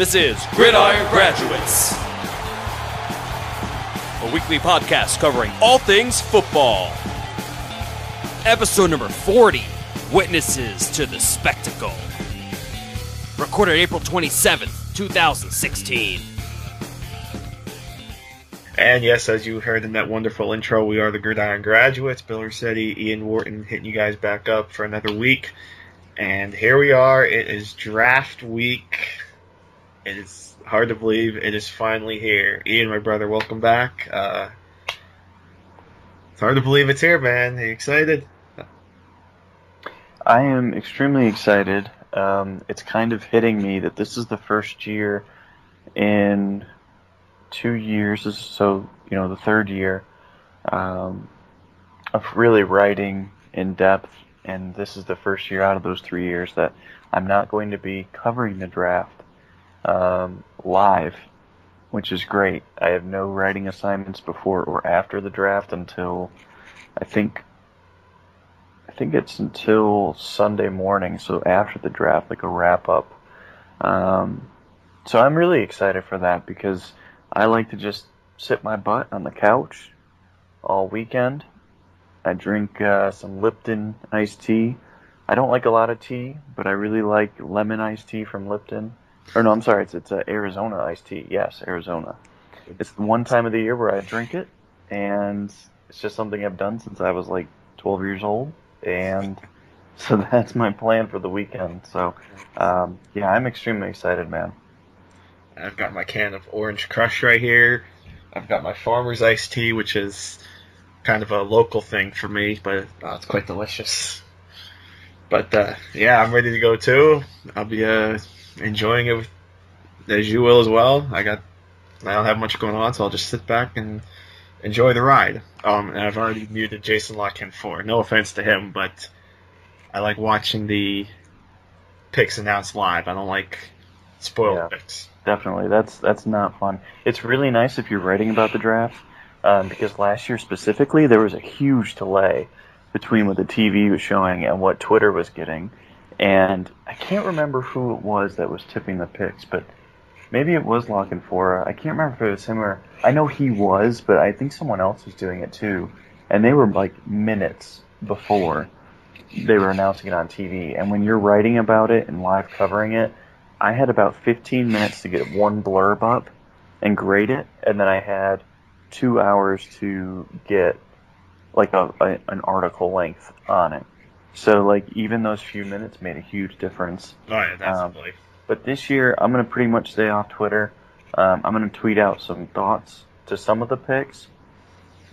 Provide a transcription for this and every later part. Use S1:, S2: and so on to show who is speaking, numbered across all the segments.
S1: This is Gridiron Graduates, a weekly podcast covering all things football. Episode number 40 Witnesses to the Spectacle. Recorded April 27th, 2016.
S2: And yes, as you heard in that wonderful intro, we are the Gridiron Graduates. Bill Rossetti, Ian Wharton hitting you guys back up for another week. And here we are. It is draft week. It is hard to believe it is finally here. Ian, my brother, welcome back. Uh, it's hard to believe it's here, man. Are you excited?
S3: I am extremely excited. Um, it's kind of hitting me that this is the first year in two years, so you know the third year um, of really writing in depth, and this is the first year out of those three years that I'm not going to be covering the draft um, live, which is great. I have no writing assignments before or after the draft until I think I think it's until Sunday morning, so after the draft, like a wrap up. Um, so I'm really excited for that because I like to just sit my butt on the couch all weekend. I drink uh, some Lipton iced tea. I don't like a lot of tea, but I really like lemon iced tea from Lipton. Or no, I'm sorry, it's it's uh, Arizona iced tea. Yes, Arizona. It's the one time of the year where I drink it, and it's just something I've done since I was like 12 years old, and so that's my plan for the weekend. So, um, yeah, I'm extremely excited, man.
S2: I've got my can of Orange Crush right here. I've got my Farmer's Iced Tea, which is kind of a local thing for me, but uh, it's quite delicious. But uh, yeah, I'm ready to go too. I'll be uh, enjoying it with, as you will as well. I got I don't have much going on, so I'll just sit back and enjoy the ride. Um, and I've already muted Jason La Canfora. No offense to him, but I like watching the picks announced live. I don't like spoiled
S3: Yeah.
S2: picks.
S3: Definitely, that's that's not fun. It's really nice if you're writing about the draft, um, because last year specifically there was a huge delay between what the TV was showing and what Twitter was getting, and I can't remember who it was that was tipping the picks, but maybe it was La Canfora. I can't remember if it was him or I know he was, but I think someone else was doing it too, and they were like minutes before they were announcing it on TV, and when you're writing about it and live covering it. I had about 15 minutes to get one blurb up and grade it, and then I had two hours to get like a, a an article length on it. So like even those few minutes made a huge difference.
S2: Oh yeah, that's
S3: Um. But this year I'm gonna pretty much stay off Twitter. Um, I'm gonna tweet out some thoughts to some of the picks,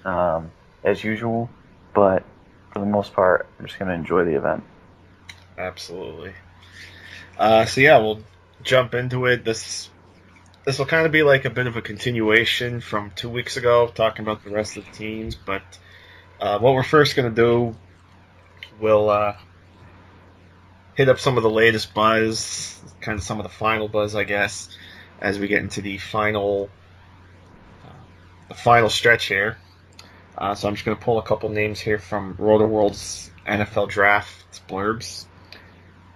S3: um, as usual. But for the most part, I'm just gonna enjoy the event.
S2: Absolutely. Uh, so yeah, we'll jump into it. This this will kind of be like a bit of a continuation from two weeks ago, talking about the rest of the teams. But uh, what we're first going to do, we'll uh, hit up some of the latest buzz, kind of some of the final buzz, I guess, as we get into the final uh, the final stretch here. Uh, so I'm just going to pull a couple names here from Rotoworld's NFL Draft blurbs.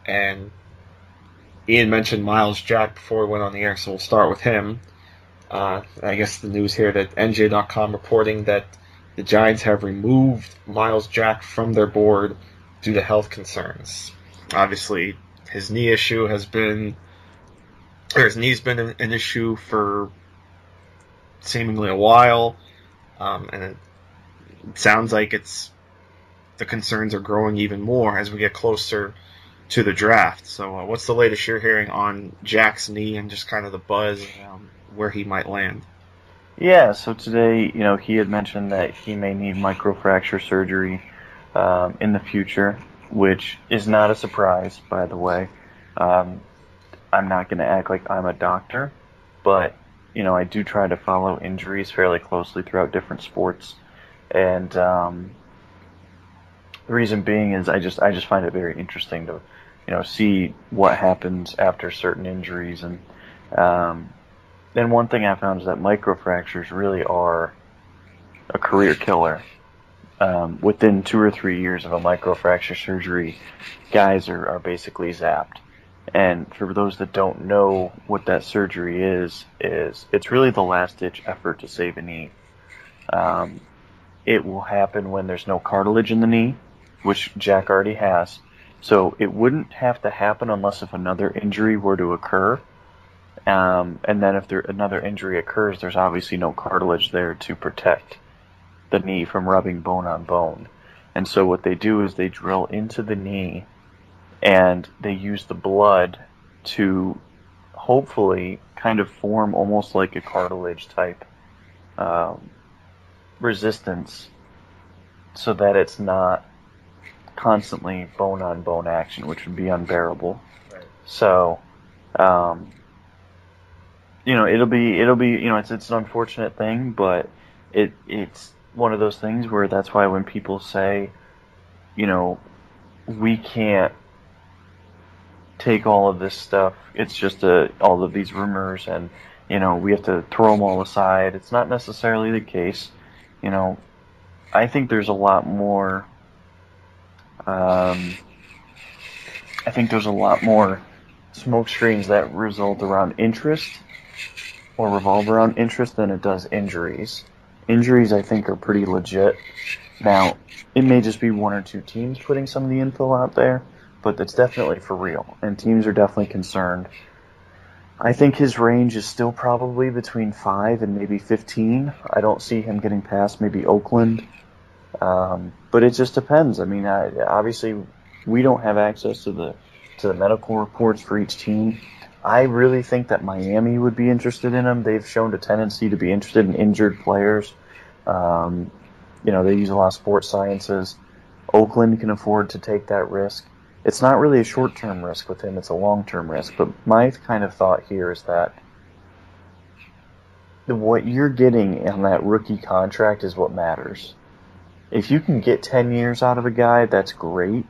S2: And Ian mentioned Myles Jack before we went on the air, so we'll start with him. Uh, I guess the news here that NJ.com reporting that the Giants have removed Myles Jack from their board due to health concerns. Obviously, his knee issue has been, or his knee's been an, an issue for seemingly a while, um, and it, sounds like it's the concerns are growing even more as we get closer to the draft. So, uh, what's the latest you're hearing on Jack's knee and just kind of the buzz around where he might land?
S3: Yeah, so today, you know, he had mentioned that he may need microfracture surgery um, in the future, which is not a surprise, by the way. Um, I'm not going to act like I'm a doctor, but, you know, I do try to follow injuries fairly closely throughout different sports. And um, the reason being is I just I just find it very interesting to, you know, see what happens after certain injuries and um, then one thing I found is that microfractures really are a career killer. Um, within two or three years of a microfracture surgery, guys are, are basically zapped. And for those that don't know what that surgery is, is it's really the last ditch effort to save a knee. Um, it will happen when there's no cartilage in the knee, which Jack already has. So it wouldn't have to happen unless if another injury were to occur. Um, and then if there another injury occurs, there's obviously no cartilage there to protect the knee from rubbing bone on bone. And so what they do is they drill into the knee and they use the blood to hopefully kind of form almost like a cartilage type um, resistance so that it's not constantly bone on bone action, which would be unbearable.
S2: Right.
S3: So, um, you know, it'll be it'll be you know it's it's an unfortunate thing, but it it's one of those things where that's why when people say, you know, we can't take all of this stuff, it's just a, all of these rumors and you know we have to throw them all aside. It's not necessarily the case. You know, I think there's a lot more. Um, I think there's a lot more smoke screens that result around interest or revolve around interest than it does injuries. Injuries, I think, are pretty legit. Now, it may just be one or two teams putting some of the info out there, but it's definitely for real, and teams are definitely concerned. I think his range is still probably between 5 and maybe 15. I don't see him getting past maybe Oakland. Um, but it just depends. I mean, I, obviously, we don't have access to the to the medical reports for each team. I really think that Miami would be interested in him. They've shown a tendency to be interested in injured players. Um, you know, they use a lot of sports sciences. Oakland can afford to take that risk. It's not really a short term risk with him, it's a long term risk. But my kind of thought here is that what you're getting on that rookie contract is what matters. If you can get 10 years out of a guy, that's great,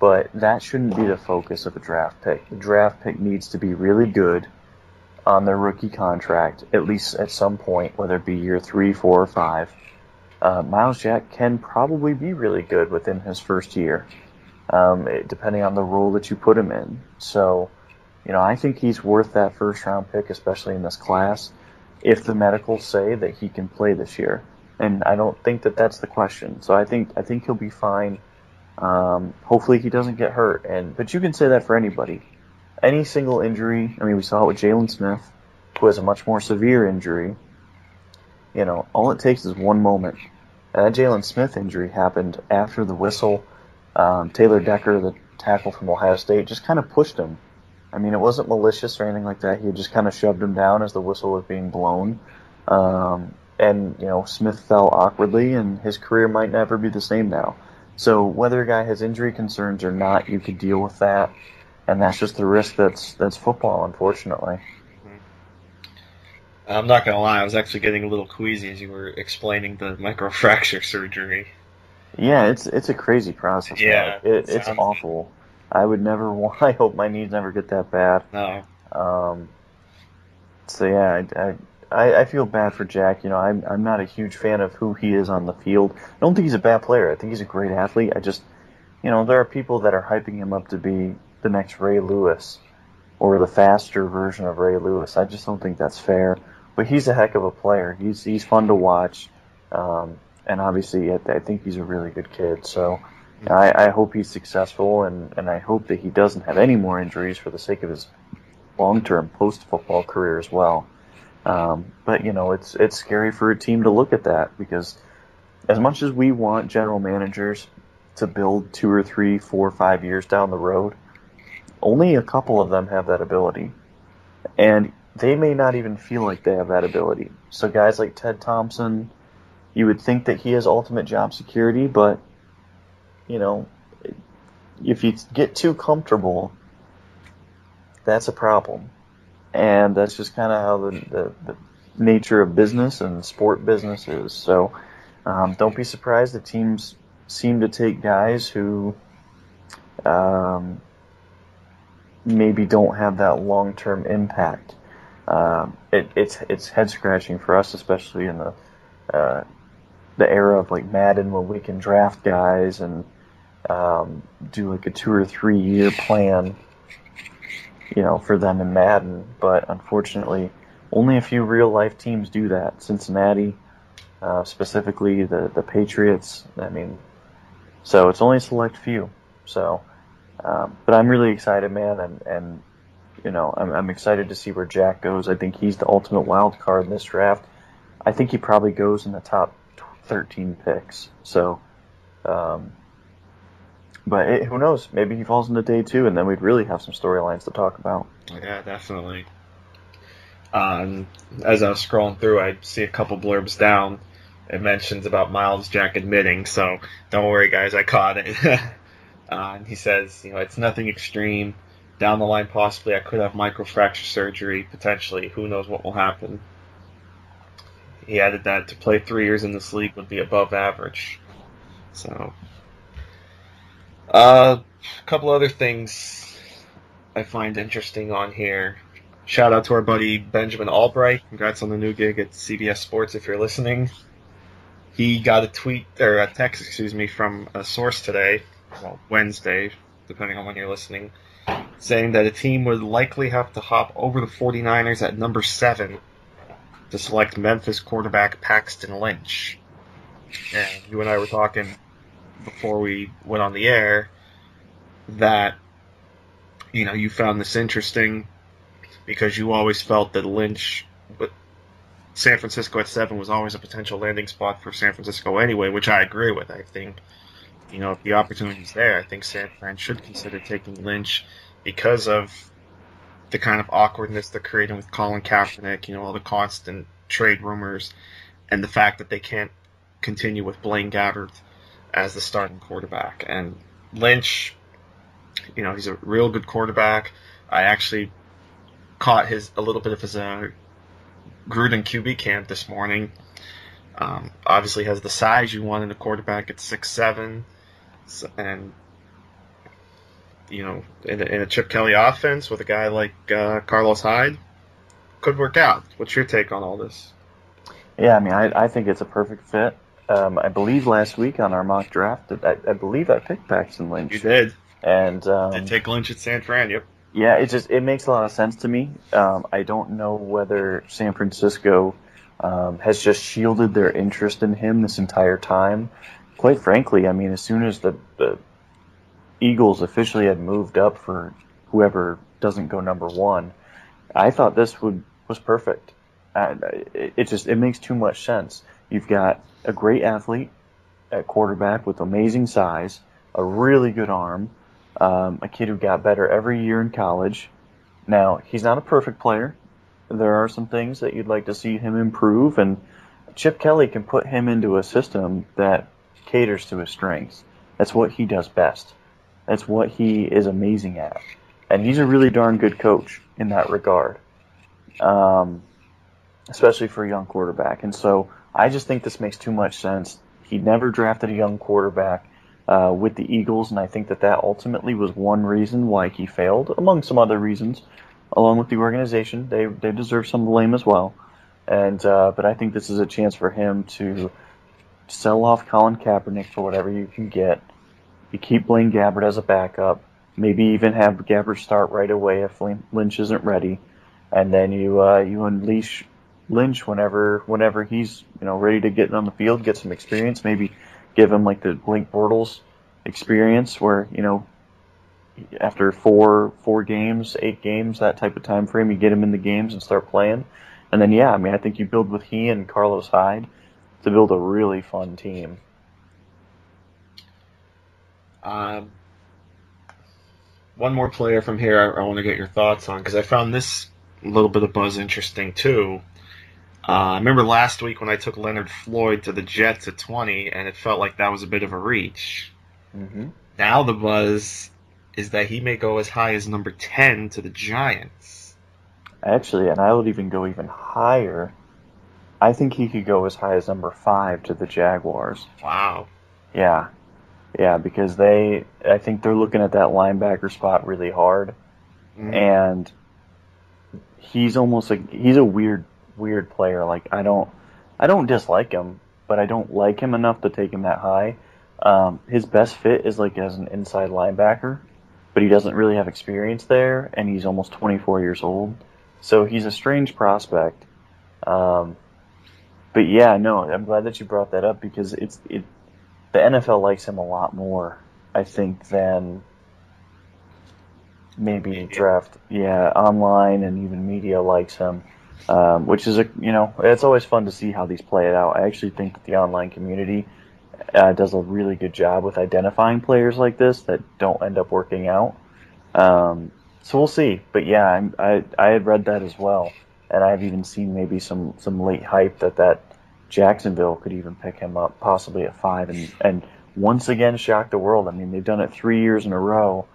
S3: but that shouldn't be the focus of a draft pick. The draft pick needs to be really good on their rookie contract, at least at some point, whether it be year three, four, or five. Uh, Myles Jack can probably be really good within his first year, um, it- depending on the role that you put him in. So, you know, I think he's worth that first round pick, especially in this class, if the medicals say that he can play this year. And I don't think that that's the question. So I think I think he'll be fine. Um, hopefully he doesn't get hurt. And but you can say that for anybody. Any single injury. I mean, we saw it with Jaylon Smith, who has a much more severe injury. You know, all it takes is one moment. And that Jaylon Smith injury happened after the whistle. Um, Taylor Decker, the tackle from Ohio State, just kind of pushed him. I mean, it wasn't malicious or anything like that. He just kind of shoved him down as the whistle was being blown. Um, and, you know, Smith fell awkwardly, and his career might never be the same now. So, whether a guy has injury concerns or not, you could deal with that. And that's just the risk that's that's football, unfortunately.
S2: I'm not gonna lie, I was actually getting a little queasy as you were explaining the microfracture surgery.
S3: Yeah, it's it's a crazy process.
S2: Yeah,
S3: it, it's
S2: sounds-
S3: awful. I would never want. I hope my knees never get that bad.
S2: No.
S3: Um, so yeah, I, I I feel bad for Jack. You know, I'm I'm not a huge fan of who he is on the field. I don't think he's a bad player. I think he's a great athlete. I just, you know, there are people that are hyping him up to be the next Ray Lewis or the faster version of Ray Lewis. I just don't think that's fair. But he's a heck of a player. He's he's fun to watch, um, and obviously I, I think he's a really good kid. So. I, I hope he's successful, and, and I hope that he doesn't have any more injuries for the sake of his long-term post-football career as well. Um, but you know, it's it's scary for a team to look at that because as much as we want general managers to build two or three, four, five years down the road, only a couple of them have that ability, and they may not even feel like they have that ability. So guys like Ted Thompson, you would think that he has ultimate job security, but you know, if you get too comfortable, that's a problem. And that's just kind of how the, the, the nature of business and sport business is. So um, don't be surprised that teams seem to take guys who um, maybe don't have that long term impact. Um, it, it's it's head scratching for us, especially in the uh, the era of like Madden, when we can draft guys and um, do like a two or three year plan you know, for them in Madden. But unfortunately, only a few real life teams do that. Cincinnati, uh, specifically the the Patriots. I mean, so it's only a select few. So, um, but I'm really excited, man, and and you know, I'm, I'm excited to see where Jack goes. I think he's the ultimate wild card in this draft. I think he probably goes in the top 13 picks. So, um, but it, who knows? Maybe he falls into day two, and then we'd really have some storylines to talk about.
S2: Yeah, definitely. Um, as I was scrolling through, I see a couple blurbs down. It mentions about Myles Jack admitting, so don't worry, guys, I caught it. uh, and he says, you know, it's nothing extreme. Down the line, possibly, I could have microfracture surgery, potentially. Who knows what will happen? He added that to play three years in this league would be above average. So, uh, a couple other things I find interesting on here. Shout out to our buddy Benjamin Albright. Congrats on the new gig at CBS Sports if you're listening. He got a tweet or a text, excuse me, from a source today, well, Wednesday, depending on when you're listening, saying that a team would likely have to hop over the 49ers at number 7 to select Memphis quarterback Paxton Lynch. And you and I were talking before we went on the air that you know you found this interesting because you always felt that Lynch, San Francisco at seven was always a potential landing spot for San Francisco anyway, which I agree with. I think you know if the opportunity's there, I think San Fran should consider taking Lynch because of the kind of awkwardness they're creating with Colin Kaepernick, you know, all the constant trade rumors, and the fact that they can't continue with Blaine Gabbert as the starting quarterback. And Lynch, you know, he's a real good quarterback. I actually caught his a little bit of his uh, Gruden QB camp this morning. Um, obviously, has the size you want in a quarterback at six seven, and you know, in a, in a Chip Kelly offense with a guy like uh, Carlos Hyde, could work out. What's your take on all this?
S3: Yeah, I mean, I, I think it's a perfect fit. Um, I believe last week on our mock draft, I, I believe I picked Paxton Lynch.
S2: You did.
S3: And um,
S2: did take Lynch at San Fran. Yep.
S3: Yeah, it just it makes a lot of sense to me. Um, I don't know whether San Francisco um, has just shielded their interest in him this entire time. Quite frankly, I mean, as soon as the, the Eagles officially had moved up for whoever doesn't go number one, I thought this would was perfect. Uh, it, it just it makes too much sense. You've got a great athlete at quarterback with amazing size, a really good arm, um, a kid who got better every year in college. Now he's not a perfect player. There are some things that you'd like to see him improve, and Chip Kelly can put him into a system that caters to his strengths. That's what he does best. That's what he is amazing at. And he's a really darn good coach in that regard, um, especially for a young quarterback. And so I just think this makes too much sense. He never drafted a young quarterback uh, with the Eagles, and I think that that ultimately was one reason why he failed, among some other reasons, along with the organization. They they deserve some blame as well. And uh, but I think this is a chance for him to sell off Colin Kaepernick for whatever you can get. You keep Blaine Gabbert as a backup. Maybe even have Gabbert start right away if Lynch isn't ready, and then you uh, you unleash Lynch whenever whenever he's you know ready to get on the field, get some experience. Maybe give him like the Blake Bortles experience, where you know after four four games, eight games, that type of time frame, you get him in the games and start playing. And then yeah, I mean I think you build with he and Carlos Hyde to build a really fun team.
S2: Um, one more player from here I, I want to get your thoughts on because I found this little bit of buzz interesting too. Uh, I remember last week when I took Leonard Floyd to the Jets at 20, and it felt like that was a bit of a reach.
S3: Mm-hmm.
S2: Now the buzz is that he may go as high as number 10 to the Giants.
S3: Actually, and I would even go even higher. I think he could go as high as number 5 to the Jaguars.
S2: Wow.
S3: Yeah. Yeah, because they, I think they're looking at that linebacker spot really hard.
S2: Mm-hmm.
S3: And he's almost like, he's a weird weird player. Like I don't, I don't dislike him, but I don't like him enough to take him that high. Um, his best fit is like as an inside linebacker, but he doesn't really have experience there, and he's almost 24 years old. So he's a strange prospect. Um, but yeah, no, I'm glad that you brought that up because it's it. The NFL likes him a lot more, I think, than maybe draft. Yeah, online and even media likes him, um, which is a you know it's always fun to see how these play out. I actually think that the online community uh, does a really good job with identifying players like this that don't end up working out. Um, so we'll see. But yeah, I'm, I I had read that as well, and I've even seen maybe some some late hype that that Jacksonville could even pick him up, possibly at five, and and once again shock the world. I mean, they've done it three years in a row,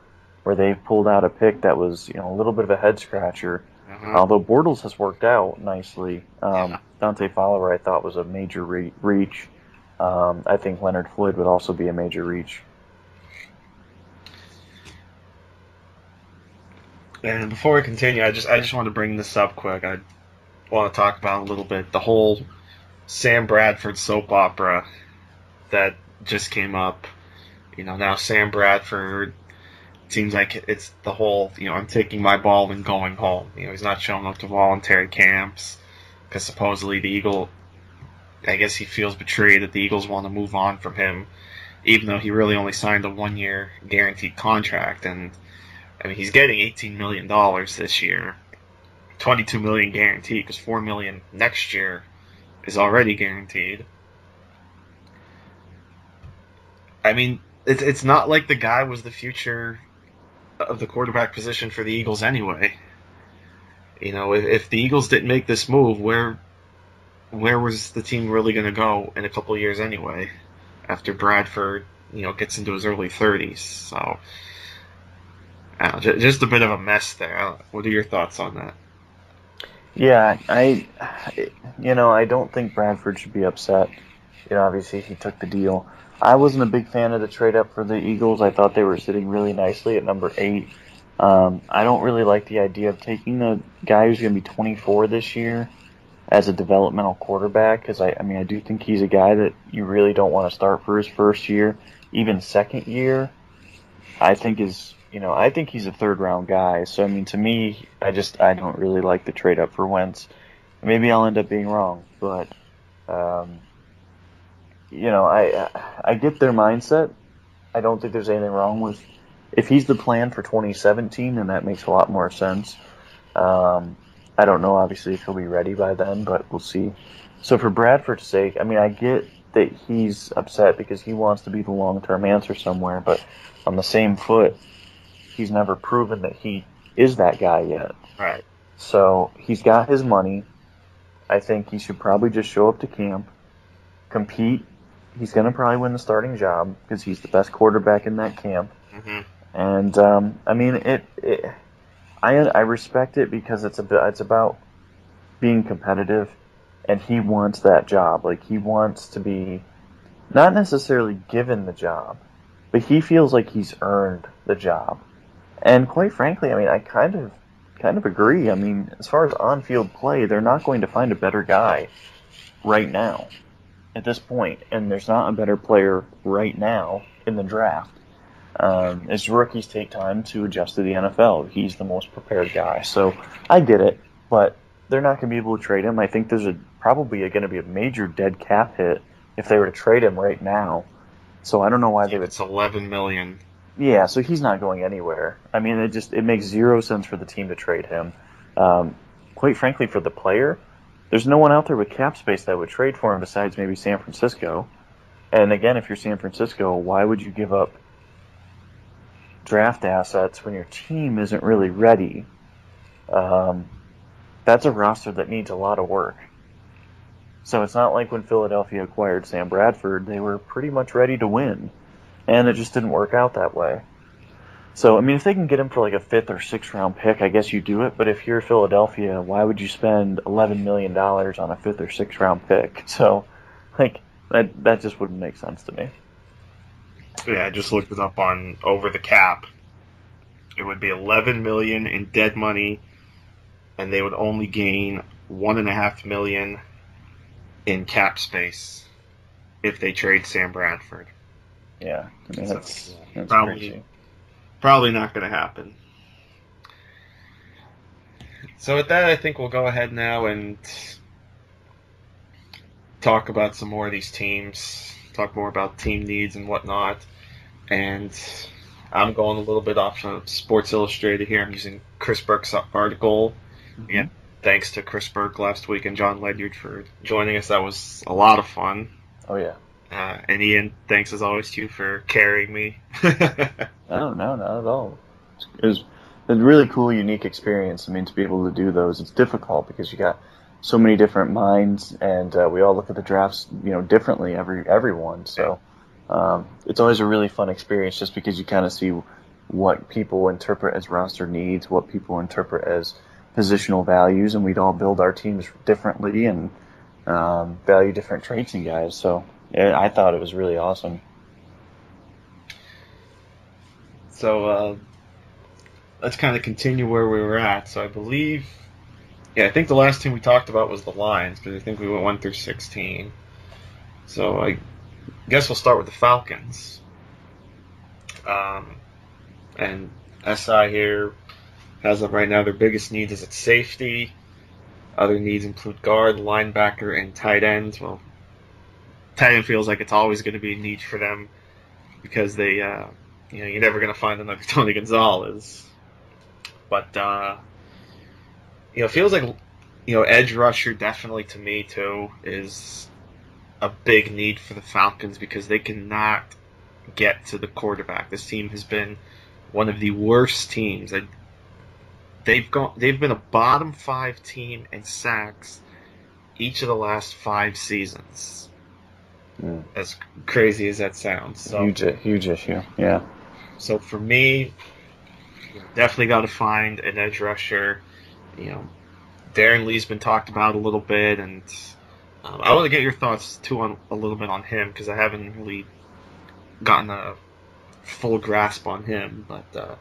S3: where they've pulled out a pick that was you know a little bit of a head scratcher.
S2: Uh-huh.
S3: Although Bortles has worked out nicely, um,
S2: Yeah.
S3: Dante Fowler I thought was a major re- reach. Um, I think Leonard Floyd would also be a major reach.
S2: And before we continue, I just I just want to bring this up quick. I want to talk about a little bit the whole Sam Bradford soap opera that just came up. You know, now Sam Bradford seems like it's the whole, you know, I'm taking my ball and going home. You know, he's not showing up to voluntary camps because supposedly the Eagle, I guess he feels betrayed that the Eagles want to move on from him, even though he really only signed a one year guaranteed contract. And, I mean, he's getting $18 million this year, $22 million guaranteed because 4 million next year is already guaranteed. I mean, it's it's not like the guy was the future of the quarterback position for the Eagles anyway. You know, if, if the Eagles didn't make this move, where where was the team really going to go in a couple years anyway? After Bradford, you know, gets into his early thirties, so know, ju- just a bit of a mess there. What are your thoughts on that?
S3: Yeah, I, you know, I don't think Bradford should be upset. You know, obviously he took the deal. I wasn't a big fan of the trade up for the Eagles. I thought they were sitting really nicely at number eight. Um, I don't really like the idea of taking a guy who's going to be 24 this year as a developmental quarterback because I, I mean, I do think he's a guy that you really don't want to start for his first year, even second year. I think is you know I think he's a third round guy. So I mean, to me, I just I don't really like the trade up for Wentz. Maybe I'll end up being wrong, but um, you know I I get their mindset. I don't think there's anything wrong with if he's the plan for 2017, then that makes a lot more sense. Um, I don't know, obviously, if he'll be ready by then, but we'll see. So for Bradford's sake, I mean, I get that he's upset because he wants to be the long-term answer somewhere, but on the same foot, he's never proven that he is that guy yet.
S2: Right.
S3: So he's got his money. I think he should probably just show up to camp, compete. He's going to probably win the starting job because he's the best quarterback in that camp.
S2: hmm
S3: And um, I mean, it, it. I I respect it because it's a it's about being competitive, and he wants that job. Like he wants to be, not necessarily given the job, but he feels like he's earned the job. And quite frankly, I mean, I kind of kind of agree. I mean, as far as on-field play, they're not going to find a better guy right now at this point, and there's not a better player right now in the draft. Um, as rookies take time to adjust to the NFL, he's the most prepared guy. So I get it, but they're not going to be able to trade him. I think there's a probably going to be a major dead cap hit if they were to trade him right now. So I don't know why they would
S2: It's 11 million.
S3: yeah, so he's not going anywhere. I mean, it just it makes zero sense for the team to trade him. Um, quite frankly, for the player, there's no one out there with cap space that would trade for him besides maybe San Francisco. And again, if you're San Francisco, why would you give up draft assets when your team isn't really ready? Um, that's a roster that needs a lot of work. So it's not like when Philadelphia acquired Sam Bradford, they were pretty much ready to win and it just didn't work out that way. So, I mean, if they can get him for like a fifth or sixth round pick, I guess you do it. But if you're Philadelphia, why would you spend eleven million dollars on a fifth or sixth round pick? So, like that that just wouldn't make sense to me.
S2: Yeah, I just looked it up on over the cap. It would be 11 million in dead money, and they would only gain one and a half million in cap space if they trade Sam Bradford.
S3: Yeah, I mean that's that's
S2: probably-
S3: crazy.
S2: Probably not going to happen. So with that, I think we'll go ahead now and talk about some more of these teams, talk more about team needs and whatnot. And I'm going a little bit off of Sports Illustrated here. I'm using Chris Burke's article.
S3: Mm-hmm.
S2: Again, thanks to Chris Burke last week and John Ledyard for joining us. That was a lot of fun.
S3: Oh yeah.
S2: Uh, and Ian, thanks as always to you for carrying me.
S3: No, no, not at all. It was a really cool, unique experience. I mean, to be able to do those, it's difficult because you got so many different minds, and uh, we all look at the drafts, you know, differently every everyone. So um, it's always a really fun experience, just because you kind of see what people interpret as roster needs, what people interpret as positional values, and we'd all build our teams differently and um, value different traits in guys. So I thought it was really awesome.
S2: So uh, let's kind of continue where we were at. So I believe, yeah, I think the last team we talked about was the Lions because I think we went one through sixteen. So I guess we'll start with the Falcons. Um, and SI here has them right now. Their biggest need is at safety. Other needs include guard, linebacker, and tight ends. Well, tight end feels like it's always going to be a need for them because they. Uh, you know, you're never going to find another Tony Gonzalez. But, uh, you know, it feels like, you know, edge rusher definitely to me, too, is a big need for the Falcons because they cannot get to the quarterback. This team has been one of the worst teams. They've gone, they've been a bottom five team in sacks each of the last five seasons.
S3: Mm.
S2: As crazy as that sounds, so.
S3: Huge, huge issue. Yeah.
S2: So for me, definitely got to find an edge rusher. You know, Darron Lee's been talked about a little bit, and um, I want to get your thoughts too on a little bit on him because I haven't really gotten a full grasp on him. But uh,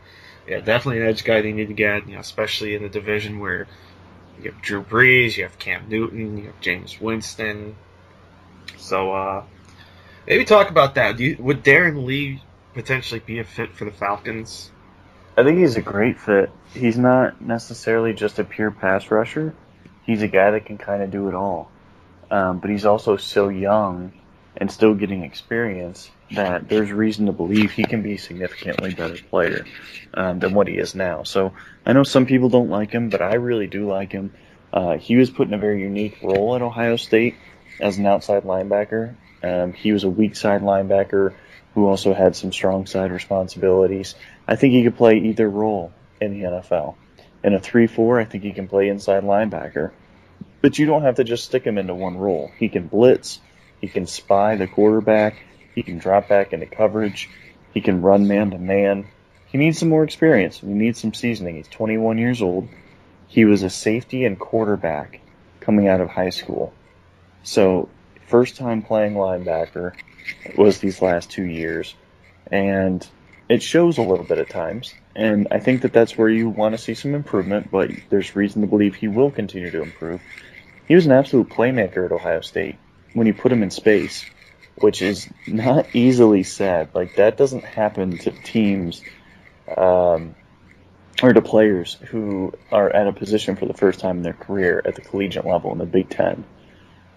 S2: yeah, definitely an edge guy they need to get. You know, especially in a division where you have Drew Brees, you have Cam Newton, you have Jameis Winston. So uh, maybe talk about that. You, would Darron Lee potentially be a fit for the Falcons?
S3: I think he's a great fit. He's not necessarily just a pure pass rusher. He's a guy that can kind of do it all. Um, but he's also so young and still getting experience that there's reason to believe he can be a significantly better player um, than what he is now. So I know some people don't like him, but I really do like him. Uh, he was put in a very unique role at Ohio State as an outside linebacker. Um, he was a weak side linebacker who also had some strong side responsibilities. I think he could play either role in the NFL. In a 3 4, I think he can play inside linebacker. But you don't have to just stick him into one role. He can blitz, he can spy the quarterback, he can drop back into coverage, he can run man to man. He needs some more experience. He needs some seasoning. He's 21 years old. He was a safety and quarterback coming out of high school. So, first time playing linebacker was these last two years. And it shows a little bit at times. And I think that that's where you want to see some improvement, but there's reason to believe he will continue to improve. He was an absolute playmaker at Ohio State when you put him in space, which is not easily said. Like, that doesn't happen to teams um, or to players who are at a position for the first time in their career at the collegiate level in the Big Ten.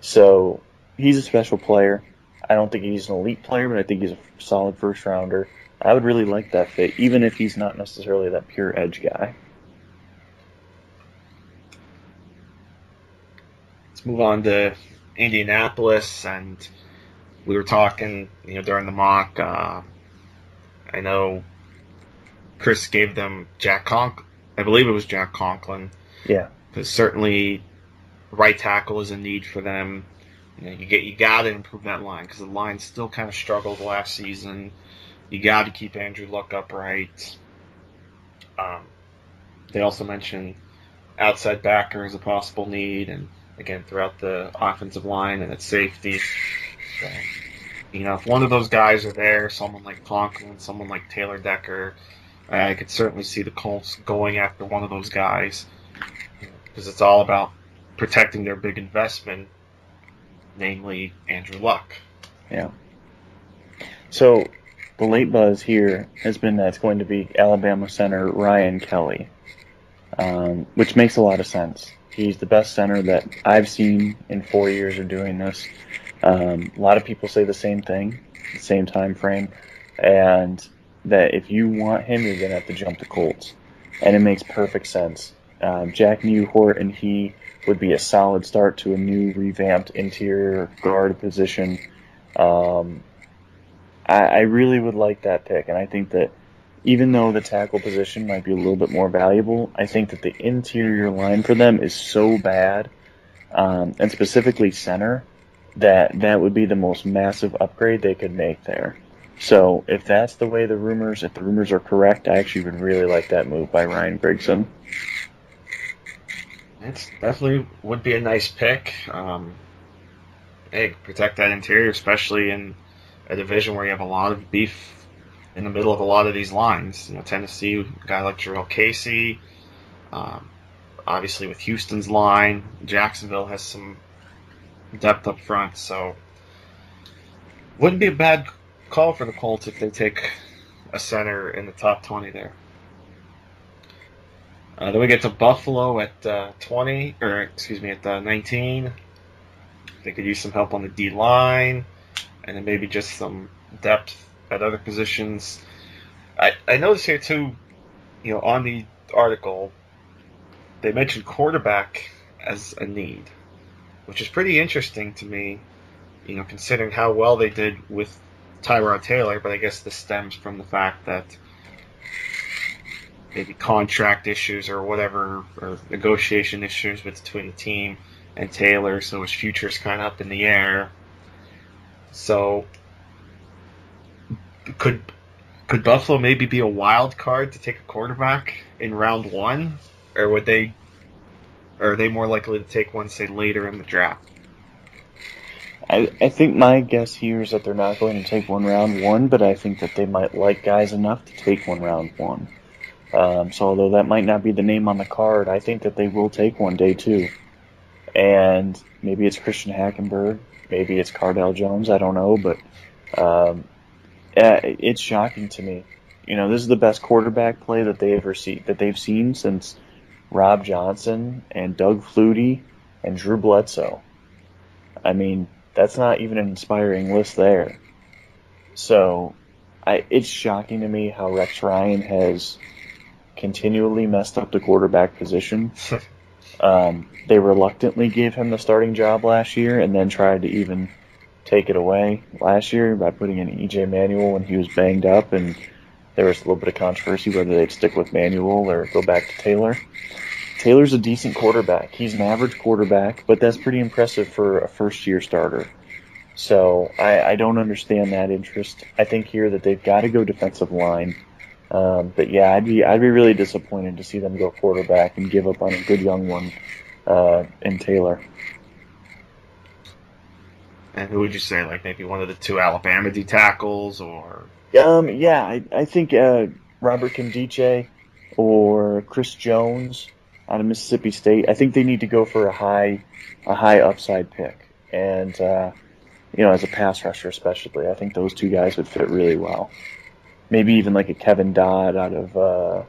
S3: So, he's a special player. I don't think he's an elite player, but I think he's a solid first rounder. I would really like that fit, even if he's not necessarily that pure edge guy.
S2: Let's move on to Indianapolis, and we were talking, you know, during the mock. Uh, I know Chris gave them Jack Conk. I believe it was Jack Conklin.
S3: Yeah,
S2: because certainly right tackle is a need for them. You, know, you get you got to improve that line because the line still kind of struggled last season. You got to keep Andrew Luck upright. Um, they also mentioned outside backer as a possible need, and again throughout the offensive line and at safety. So, you know, if one of those guys are there, someone like Conklin, someone like Taylor Decker, I could certainly see the Colts going after one of those guys because it's all about protecting their big investment, namely Andrew Luck.
S3: Yeah. So the late buzz here has been that it's going to be Alabama center Ryan Kelly, um, which makes a lot of sense. He's the best center that I've seen in four years of doing this. Um, a lot of people say the same thing, the same time frame, and that if you want him, you're gonna have to jump the Colts, and it makes perfect sense. Um, Jack Mewhort and he would be a solid start to a new revamped interior guard position. Um, I, I really would like that pick, and I think that even though the tackle position might be a little bit more valuable, I think that the interior line for them is so bad, um, and specifically center, that that would be the most massive upgrade they could make there. So if that's the way the rumors, if the rumors are correct, I actually would really like that move by Ryan Grigson.
S2: It's definitely would be a nice pick. Um, hey, protect that interior, especially in a division where you have a lot of beef in the middle of a lot of these lines. You know, Tennessee, a guy like Jurrell Casey. Um, obviously, with Houston's line, Jacksonville has some depth up front, so wouldn't be a bad call for the Colts if they take a center in the top 20 there. Uh, then we get to Buffalo at uh, 20, or excuse me, at uh, 19. They could use some help on the D line, and then maybe just some depth at other positions. I, I noticed here too, you know, on the article, they mentioned quarterback as a need, which is pretty interesting to me, you know, considering how well they did with Tyrod Taylor. But I guess this stems from the fact that maybe contract issues or whatever, or negotiation issues between the team and Taylor, so his future's kind of up in the air. So could could Buffalo maybe be a wild card to take a quarterback in round one, or would they? Or are they more likely to take one, say, later in the draft?
S3: I, I think my guess here is that they're not going to take one round one, but I think that they might like guys enough to take one round one. Um, so although that might not be the name on the card, I think that they will take one day too. And maybe it's Christian Hackenberg, maybe it's Cardale Jones, I don't know, but um, it's shocking to me. You know, this is the best quarterback play that they ever see that they've seen since Rob Johnson and Doug Flutie and Drew Bledsoe. I mean, that's not even an inspiring list there. So, I it's shocking to me how Rex Ryan has continually messed up the quarterback position. um, they reluctantly gave him the starting job last year and then tried to even take it away last year by putting in EJ Manuel when he was banged up, and there was a little bit of controversy whether they'd stick with Manuel or go back to Taylor. Taylor's a decent quarterback. He's an average quarterback, but that's pretty impressive for a first year starter. So I, I don't understand that interest. I think here that they've got to go defensive line. Um, but yeah, I'd be I'd be really disappointed to see them go quarterback and give up on a good young one uh, in Taylor.
S2: And who would you say, like maybe one of the two Alabama D tackles, or?
S3: Um, yeah, I, I think uh, Robert Nkemdiche or Chris Jones out of Mississippi State. I think they need to go for a high, a high upside pick, and uh, you know, as a pass rusher especially, I think those two guys would fit really well. Maybe even like a Kevin Dodd out of uh,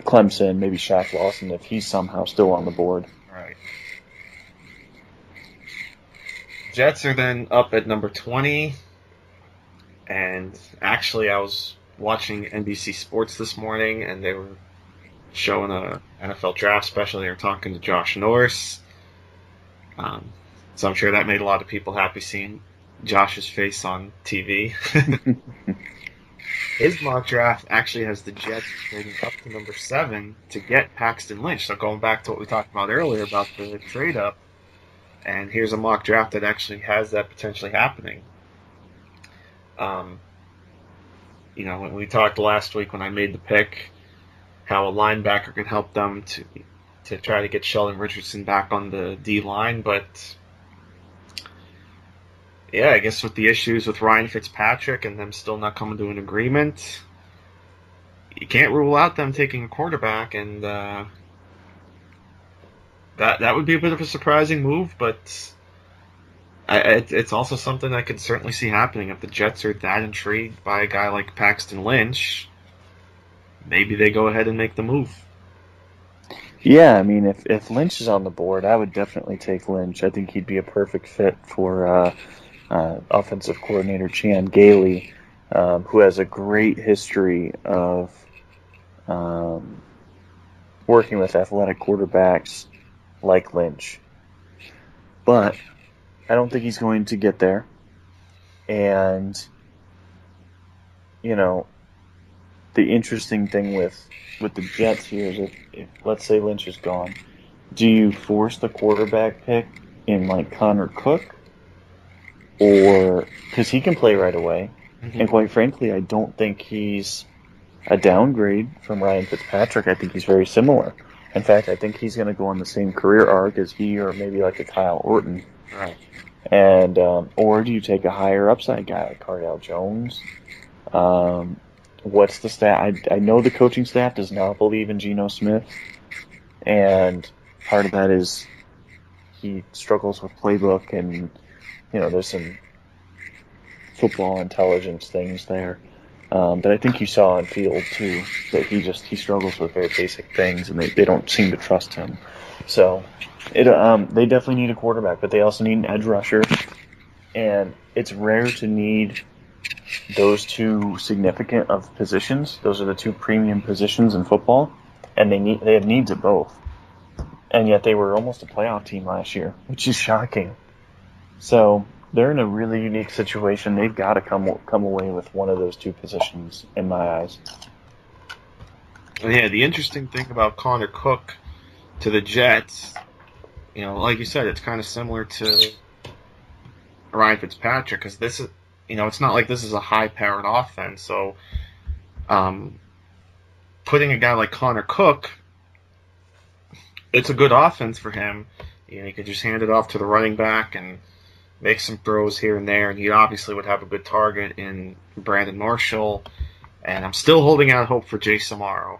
S3: Clemson, maybe Shaq Lawson if he's somehow still on the board.
S2: Right. Jets are then up at number 20. And actually, I was watching NBC Sports this morning, and they were showing a NFL draft special. They were talking to Josh Norris. Um, so I'm sure that made a lot of people happy seeing Josh's face on TV. His mock draft actually has the Jets trading up to number seven to get Paxton Lynch. So going back to what we talked about earlier about the trade up, and here's a mock draft that actually has that potentially happening. Um, you know, when we talked last week when I made the pick, how a linebacker can help them to to try to get Sheldon Richardson back on the D line, but yeah, I guess with the issues with Ryan Fitzpatrick and them still not coming to an agreement, you can't rule out them taking a quarterback, and uh, that that would be a bit of a surprising move. But I, it, it's also something I could certainly see happening if the Jets are that intrigued by a guy like Paxton Lynch. Maybe they go ahead and make the move.
S3: Yeah, I mean, if, if Lynch is on the board, I would definitely take Lynch. I think he'd be a perfect fit for uh, uh, offensive coordinator Chan Gailey, um, who has a great history of um, working with athletic quarterbacks like Lynch. But I don't think he's going to get there. And, you know, the interesting thing with with the Jets here is if, if let's say Lynch is gone, do you force the quarterback pick in like Connor Cook, or because he can play right away, mm-hmm. and quite frankly, I don't think he's a downgrade from Ryan Fitzpatrick. I think he's very similar. In fact, I think he's going to go on the same career arc as he or maybe like a Kyle Orton.
S2: Right.
S3: And um, or do you take a higher upside guy like Cardale Jones? Um, what's the stat? I, I know the coaching staff does not believe in Geno Smith, and part of that is he struggles with playbook, and you know there's some football intelligence things there. Um, that I think you saw on field too. That he just he struggles with very basic things, and they, they don't seem to trust him. So it um, they definitely need a quarterback, but they also need an edge rusher, and it's rare to need those two significant of positions. Those are the two premium positions in football, and they need they have needs at both. And yet they were almost a playoff team last year, which is shocking. So they're in a really unique situation. They've got to come come away with one of those two positions, in my eyes.
S2: Yeah, the interesting thing about Connor Cook to the Jets, you know, like you said, it's kind of similar to Ryan Fitzpatrick because this is you know, it's not like this is a high powered offense. So, um, putting a guy like Connor Cook, it's a good offense for him. You know, he could just hand it off to the running back and make some throws here and there, and he obviously would have a good target in Brandon Marshall. And I'm still holding out hope for Jace Amaro.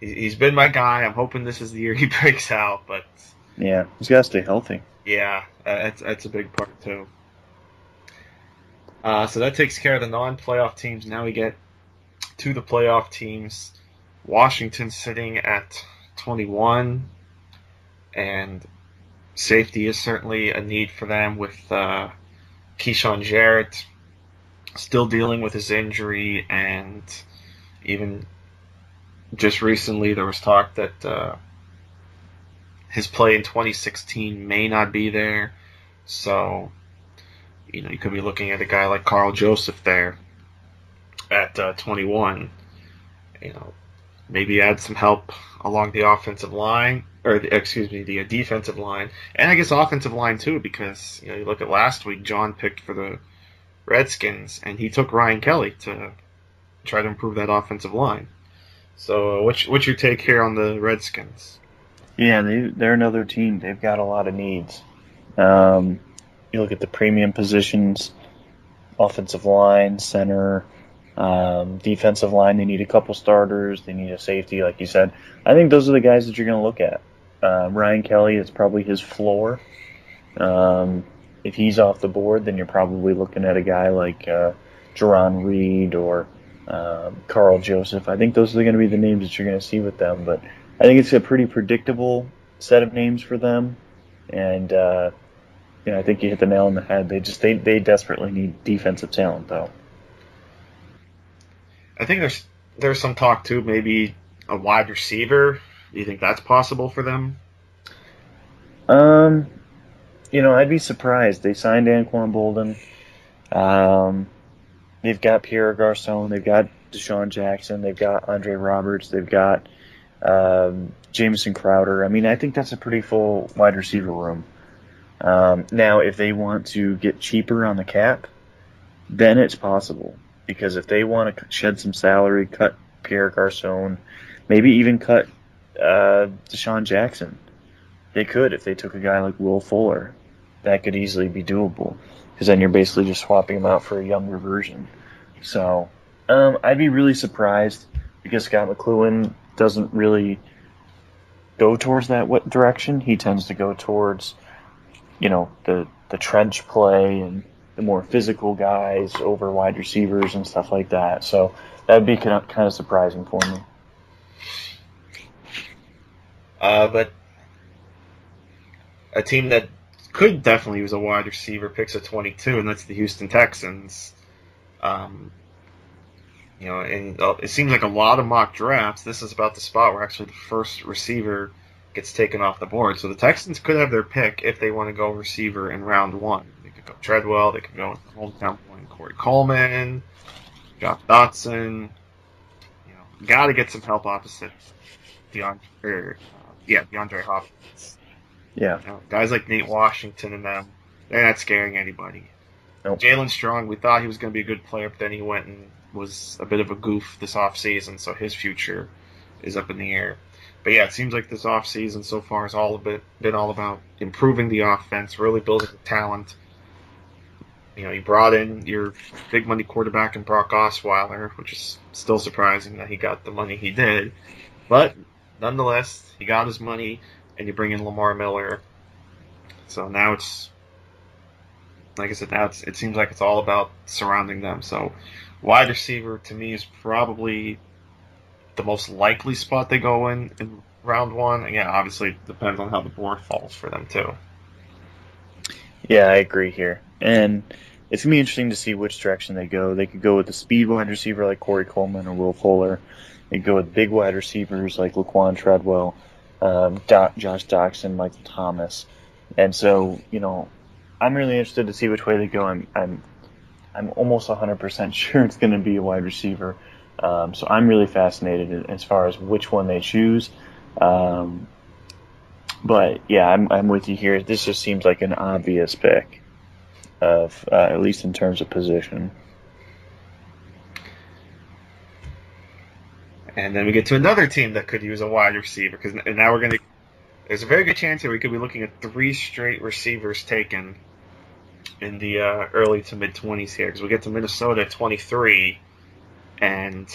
S2: He's been my guy. I'm hoping this is the year he breaks out, but
S3: yeah, he's got to stay healthy.
S2: Yeah, that's that's a big part too. Uh, so that takes care of the non-playoff teams. Now we get to the playoff teams. Washington sitting at 21, and safety is certainly a need for them with uh, KeeSean Jarrett still dealing with his injury, and even just recently there was talk that uh, his play in 2016 may not be there. So you know, you could be looking at a guy like Karl Joseph there at uh, 21. You know, maybe add some help along the offensive line, or excuse me, the uh, defensive line, and I guess offensive line too, because you know you look at last week, John picked for the Redskins, and he took Ryan Kelly to try to improve that offensive line. So, uh, what's what's your take here on the Redskins?
S3: Yeah, they they're another team. They've got a lot of needs. Um, you look at the premium positions, offensive line, center, um, defensive line. They need a couple starters. They need a safety, like you said. I think those are the guys that you're going to look at. Uh, Ryan Kelly is probably his floor. Um, if he's off the board, then you're probably looking at a guy like uh, Jarran Reed or um, Karl Joseph. I think those are going to be the names that you're going to see with them. But I think it's a pretty predictable set of names for them. And uh, you know, I think you hit the nail on the head. They just they, they desperately need defensive talent though.
S2: I think there's there's some talk too, maybe a wide receiver. Do you think that's possible for them?
S3: Um, you know, I'd be surprised. They signed Anquan Boldin. Um, they've got Pierre Garcon. They've got DeSean Jackson. They've got Andre Roberts. They've got um, Jamison Crowder. I mean, I think that's a pretty full wide receiver room. Um, now, if they want to get cheaper on the cap, then it's possible. Because if they want to shed some salary, cut Pierre Garcon, maybe even cut uh, DeSean Jackson, they could if they took a guy like Will Fuller. That could easily be doable. Because then you're basically just swapping him out for a younger version. So, um, I'd be really surprised because Scott McCloughan doesn't really go towards that what direction. He tends to go towards you know, the the trench play and the more physical guys over wide receivers and stuff like that. So that'd be kind of, kind of surprising for me.
S2: Uh, but a team that could definitely use a wide receiver picks a 22, and that's the Houston Texans. Um, you know, and uh, it seems like a lot of mock drafts. This is about the spot where actually the first receiver gets taken off the board. So the Texans could have their pick if they want to go receiver in round one. They could go Treadwell. They could go with the hometown boy Corey Coleman, Josh Doctson. You know, got to get some help opposite DeAndre. Yeah, DeAndre Hopkins.
S3: Yeah.
S2: You know, guys like Nate Washington and them, they're not scaring anybody.
S3: Nope.
S2: Jaelen Strong, we thought he was going to be a good player, but then he went and was a bit of a goof this offseason, so his future is up in the air. But yeah, it seems like this offseason so far has all been, been all about improving the offense, really building the talent. You know, you brought in your big money quarterback in Brock Osweiler, which is still surprising that he got the money he did. But nonetheless, he got his money, and you bring in Lamar Miller. So now it's, like I said, now it seems like it's all about surrounding them. So wide receiver to me is probably the most likely spot they go in in round one. Again, obviously it depends on how the board falls for them too.
S3: Yeah, I agree here. And it's gonna be interesting to see which direction they go. They could go with the speed wide receiver like Corey Coleman or Will Fuller. They go with big wide receivers like Laquan Treadwell, um, Josh Doctson, Michael Thomas. And so, you know, I'm really interested to see which way they go. I'm I'm I'm almost 100% sure it's going to be a wide receiver. Um, so I'm really fascinated as far as which one they choose. Um, but yeah, I'm, I'm with you here. This just seems like an obvious pick, of uh, at least in terms of position.
S2: And then we get to another team that could use a wide receiver because now we're going to. There's a very good chance here we could be looking at three straight receivers taken in the uh, early to mid 20s here because we get to Minnesota at 23, and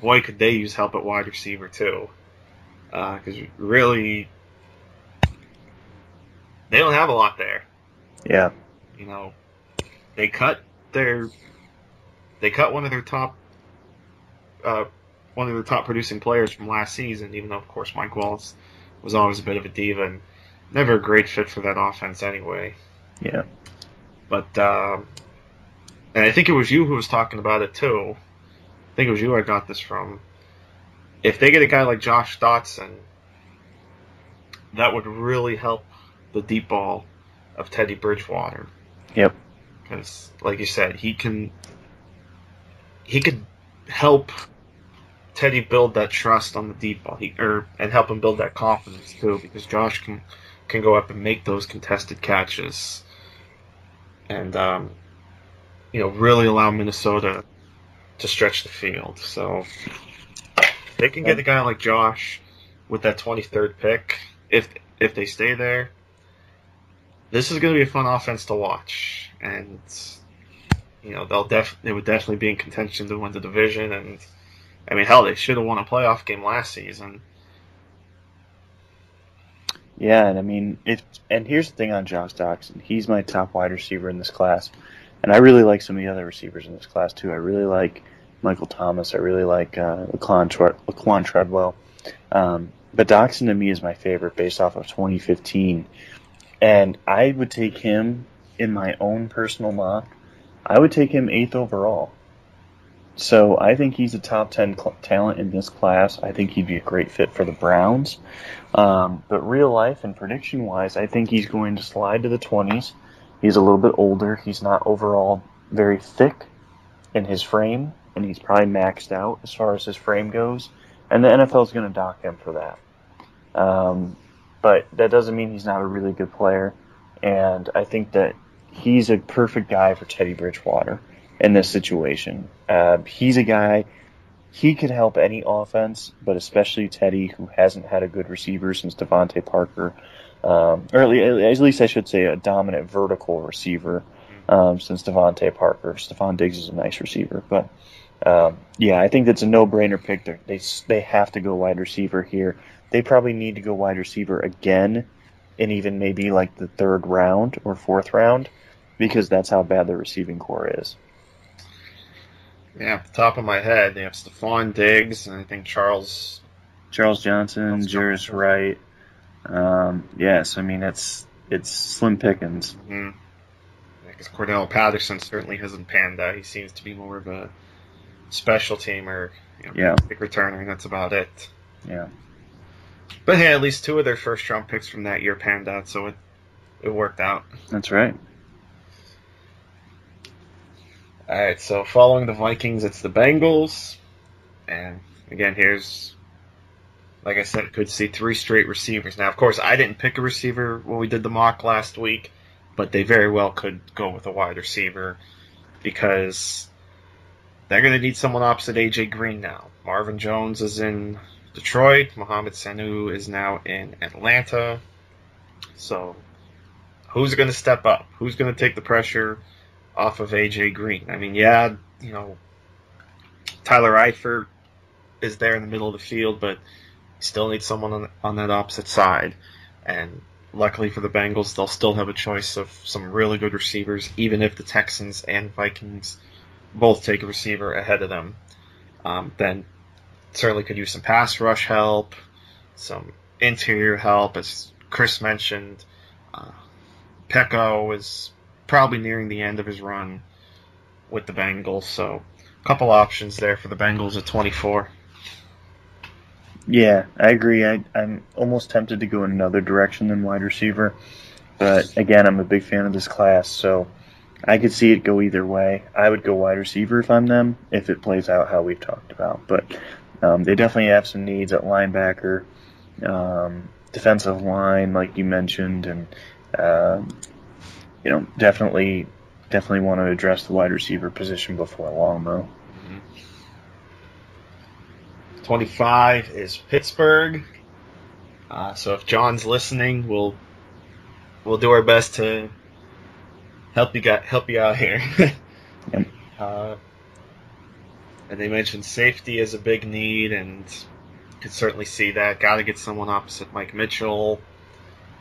S2: boy, could they use help at wide receiver too. Because uh, really, they don't have a lot there.
S3: Yeah.
S2: You know, they cut their they cut one of their top uh, one of the top producing players from last season, even though of course Mike Wallace was always a bit of a diva and never a great fit for that offense anyway.
S3: Yeah.
S2: But um, and I think it was you who was talking about it too. I think it was you I got this from. If they get a guy like Josh Doctson, that would really help the deep ball of Teddy Bridgewater.
S3: Yep.
S2: Because, like you said, he can he could help Teddy build that trust on the deep ball, he, or and help him build that confidence too. Because Josh can can go up and make those contested catches, and um, you know really allow Minnesota to stretch the field. So they can get a guy like Josh with that 23rd pick if if they stay there. This is going to be a fun offense to watch, and you know they'll def they would definitely be in contention to win the division. And I mean, hell, they should have won a playoff game last season.
S3: Yeah, and I mean, if and here's the thing on Josh Doctson, he's my top wide receiver in this class, and I really like some of the other receivers in this class too. I really like Michael Thomas. I really like uh, Laquan, Tre- Laquan Treadwell. Um, but Doctson to me is my favorite based off of 2015, and I would take him in my own personal mock. I would take him eighth overall. So I think he's a top 10 cl- talent in this class. I think he'd be a great fit for the Browns. Um, but real life and prediction wise, I think he's going to slide to the 20s. He's a little bit older. He's not overall very thick in his frame, and he's probably maxed out as far as his frame goes. And the NFL is going to dock him for that. Um, but that doesn't mean he's not a really good player. And I think that he's a perfect guy for Teddy Bridgewater in this situation. Uh, he's a guy, he could help any offense, but especially Teddy, who hasn't had a good receiver since DeVante Parker, um, or at least I should say a dominant vertical receiver um, since DeVante Parker. Stefon Diggs is a nice receiver, but um, yeah, I think that's a no-brainer pick. They're, they they have to go wide receiver here. They probably need to go wide receiver again in even maybe like the third round or fourth round because that's how bad the receiving core is.
S2: Yeah, off the top of my head, they have Stefon Diggs and I think Charles
S3: Charles Johnson, Jarius Wright. Um, yes, I mean it's it's slim pickings.
S2: Mm-hmm. Because Cordarrelle Patterson certainly hasn't panned out. He seems to be more of a special teamer, you know,
S3: Yeah.
S2: big returner, and that's about it.
S3: Yeah.
S2: But hey, at least two of their first round picks from that year panned out, so it it worked out.
S3: That's right.
S2: All right, so following the Vikings, it's the Bengals, and again, here's like I said, could see three straight receivers. Now, of course, I didn't pick a receiver when we did the mock last week, but they very well could go with a wide receiver because they're going to need someone opposite AJ Green now. Marvin Jones is in Detroit. Mohamed Sanu is now in Atlanta. So, who's going to step up? Who's going to take the pressure off of AJ Green? I mean, yeah, you know, Tyler Eifert is there in the middle of the field, but still need someone on, on that opposite side. And luckily for the Bengals, they'll still have a choice of some really good receivers, even if the Texans and Vikings both take a receiver ahead of them. Um, then certainly could use some pass rush help, some interior help, as Chris mentioned. Uh, Peko is probably nearing the end of his run with the Bengals, so a couple options there for the Bengals at 24.
S3: Yeah, I agree. I, I'm almost tempted to go in another direction than wide receiver, but again, I'm a big fan of this class, so I could see it go either way. I would go wide receiver if I'm them, if it plays out how we've talked about. But um, they definitely have some needs at linebacker, um, defensive line, like you mentioned, and um, you know, definitely, definitely want to address the wide receiver position before long, though.
S2: 25 is Pittsburgh. Uh, so if John's listening, we'll we'll do our best to help you got help you out here.
S3: Yep.
S2: uh, and they mentioned safety is a big need, and could certainly see that. Got to get someone opposite Mike Mitchell.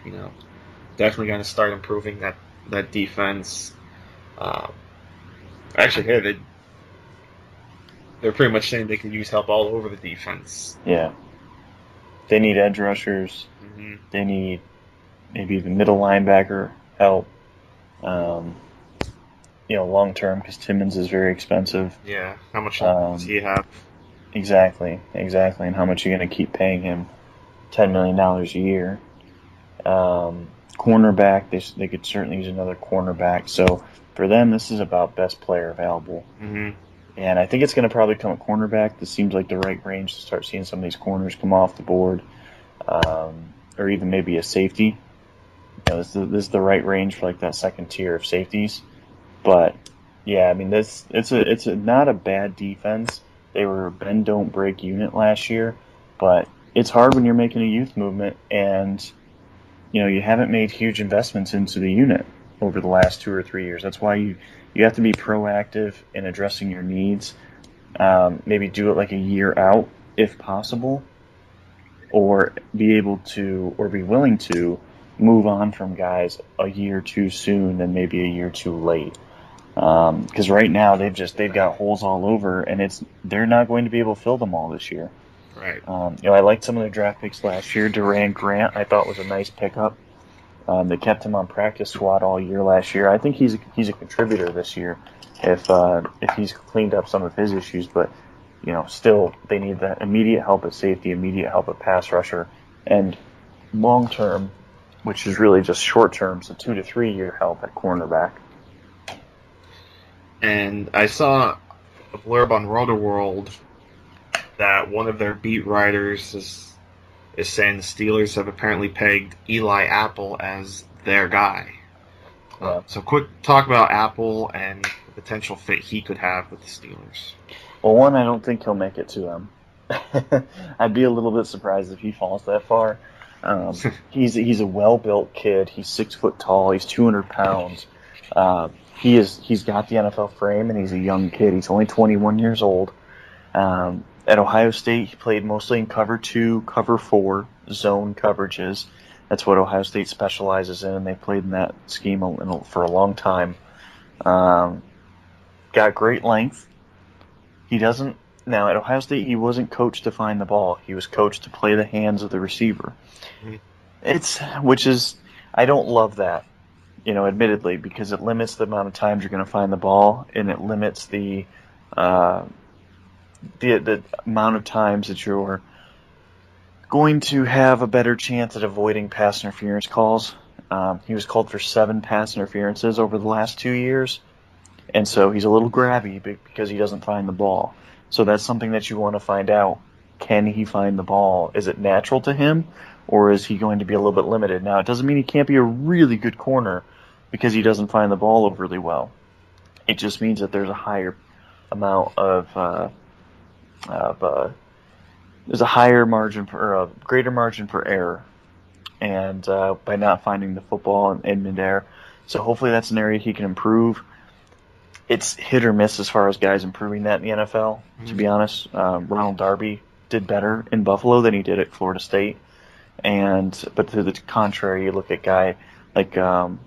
S2: You know, definitely going to start improving that that defense. Um, actually, here they they're pretty much saying they can use help all over the defense.
S3: Yeah. They need edge rushers.
S2: hmm
S3: They need maybe even middle linebacker help. Um, you know, long term because Timmons is very expensive.
S2: Yeah, how much
S3: Um,
S2: does he have?
S3: Exactly, exactly. And how much you're going to keep paying him? Ten million dollars a year. Um, cornerback, they they could certainly use another cornerback. So for them, this is about best player available.
S2: hmm
S3: And I think it's going to probably come at cornerback. This seems like the right range to start seeing some of these corners come off the board, um, or even maybe a safety. You know, this, is, this is the right range for like that second tier of safeties. But yeah, I mean, this it's a it's a, not a bad defense. They were a bend don't break unit last year, but it's hard when you're making a youth movement and you know you haven't made huge investments into the unit over the last two or three years. That's why you you have to be proactive in addressing your needs. Um, maybe do it like a year out if possible, or be able to or be willing to move on from guys a year too soon and maybe a year too late. Because right now they've just they've got holes all over, and it's they're not going to be able to fill them all this year.
S2: Right.
S3: Um, you know, I liked some of their draft picks last year. Doran Grant, I thought was a nice pickup. Um, they kept him on practice squad all year last year. I think he's a, he's a contributor this year if uh, if he's cleaned up some of his issues. But you know, still they need that immediate help at safety, immediate help at pass rusher, and long term, which is really just short term, so two to three year help at cornerback.
S2: And I saw a blurb on Rotoworld that one of their beat writers is is saying the Steelers have apparently pegged Eli Apple as their guy. Uh, so, quick talk about Apple and the potential fit he could have with the Steelers.
S3: Well, one, I don't think he'll make it to them. I'd be a little bit surprised if he falls that far. Um, he's he's a well built kid. He's six foot tall. He's two hundred pounds. Uh, he is he's got the NFL frame, and he's a young kid. He's only twenty one years old. Um, at Ohio State, he played mostly in cover two, cover four, zone coverages. That's what Ohio State specializes in, and they played in that scheme for a long time. Um, got great length. He doesn't now at Ohio State. He wasn't coached to find the ball. He was coached to play the hands of the receiver. Mm-hmm. It's which is I don't love that, you know, admittedly, because it limits the amount of times you're going to find the ball, and it limits the uh, the the amount of times that you're going to have a better chance at avoiding pass interference calls. Um, he was called for seven pass interferences over the last two years, and so he's a little grabby because he doesn't find the ball. So that's something that you want to find out. Can he find the ball? Is it natural to him, or is he going to be a little bit limited? Now, it doesn't mean he can't be a really good corner because he doesn't find the ball overly well. It just means that there's a higher amount of, uh, of uh, there's a higher margin for a greater margin for error, and uh, by not finding the football in, in midair. So hopefully that's an area he can improve. It's hit or miss as far as guys improving that in the NFL. Mm-hmm. To be honest, um, Ronald Darby did better in Buffalo than he did at Florida State, and but to the contrary, you look at guy like um,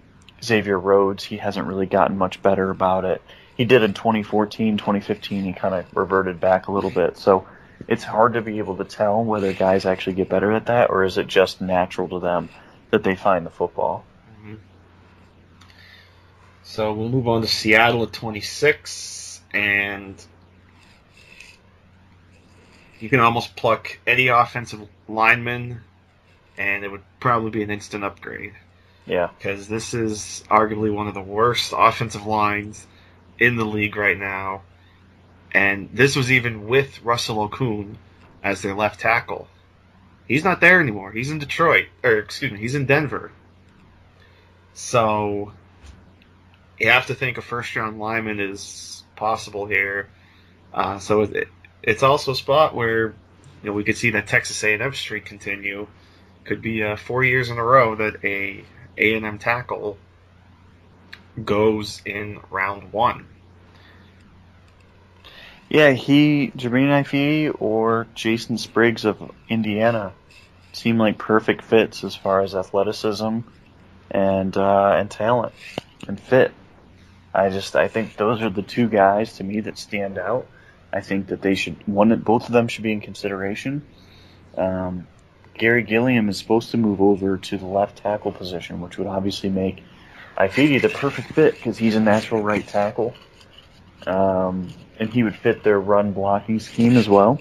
S3: Xavier Rhodes, he hasn't really gotten much better about it. He did in 2014, 2015, he kind of reverted back a little bit. So it's hard to be able to tell whether guys actually get better at that or is it just natural to them that they find the football. Mm-hmm.
S2: So we'll move on to Seattle at 26, and you can almost pluck any offensive lineman, and it would probably be an instant upgrade.
S3: Yeah.
S2: Because this is arguably one of the worst offensive lines in the league right now. And this was even with Russell Okung as their left tackle. He's not there anymore. He's in Detroit. Or, excuse me, he's in Denver. So, you have to think a first round lineman is possible here. Uh, so, it, it's also a spot where you know we could see that Texas A&M streak continue. Could be uh, four years in a row that a A&M tackle goes in round one.
S3: Yeah, he, Germain Ifedi or Jason Spriggs of Indiana seem like perfect fits as far as athleticism and uh, and talent and fit. I just I think those are the two guys to me that stand out. I think that they should one both of them should be in consideration. Um, Garry Gilliam is supposed to move over to the left tackle position, which would obviously make Ifedi the perfect fit because he's a natural right tackle. Um, and he would fit their run blocking scheme as well.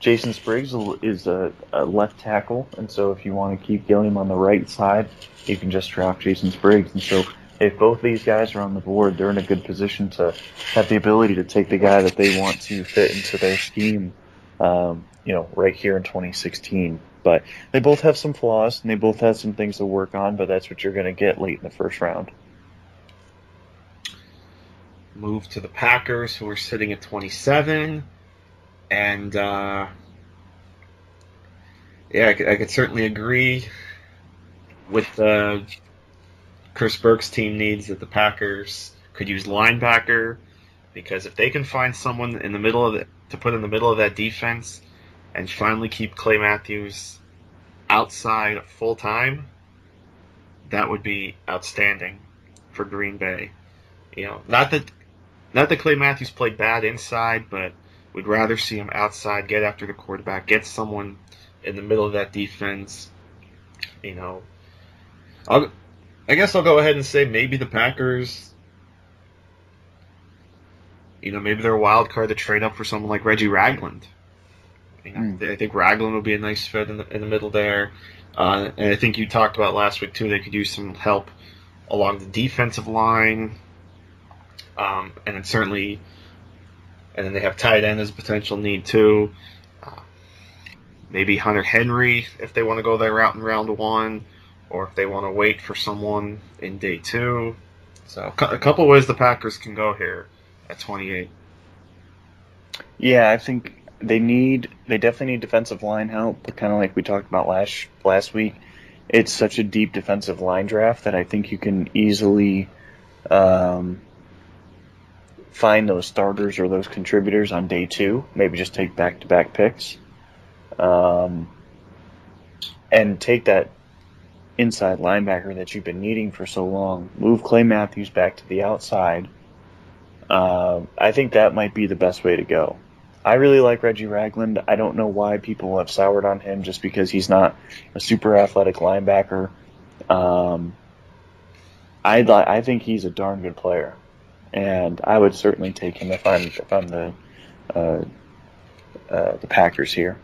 S3: Jason Spriggs is a, a, left tackle, and so if you want to keep Gilliam on the right side, you can just draft Jason Spriggs. And so if both these guys are on the board, they're in a good position to have the ability to take the guy that they want to fit into their scheme, um, you know, right here in 2016. But they both have some flaws, and they both have some things to work on, but that's what you're going to get late in the first round
S2: move to the Packers, who are sitting at 27. And, uh, yeah, I could, I could, certainly agree with uh, Chris Burke's team needs that the Packers could use linebacker because if they can find someone in the middle of to put in the middle of that defense and finally keep Clay Matthews outside full time, that would be outstanding for Green Bay. You know, not that not that Clay Matthews played bad inside, but we'd rather see him outside, get after the quarterback, get someone in the middle of that defense. You know, I'll, I guess I'll go ahead and say maybe the Packers. You know, maybe they're a wild card to trade up for someone like Reggie Ragland. Mm. I think Ragland would be a nice fit in the, in the middle there. Uh, and I think you talked about last week too. They could use some help along the defensive line. Um, and then certainly, and then they have tight end as a potential need too. Uh, maybe Hunter Henry if they want to go that route in round one, or if they want to wait for someone in day two. So a couple ways the Packers can go here at 28.
S3: Yeah, I think they need they definitely need defensive line help, but kind of like we talked about last last week, it's such a deep defensive line draft that I think you can easily um, find those starters or those contributors on day two. Maybe just take back to back picks. Um, and take that inside linebacker that you've been needing for so long. Move Clay Matthews back to the outside. Uh, I think that might be the best way to go. I really like Reggie Ragland. I don't know why people have soured on him just because he's not a super athletic linebacker. Um, I I think he's a darn good player, and I would certainly take him if I'm if I'm the uh, uh, the Packers here.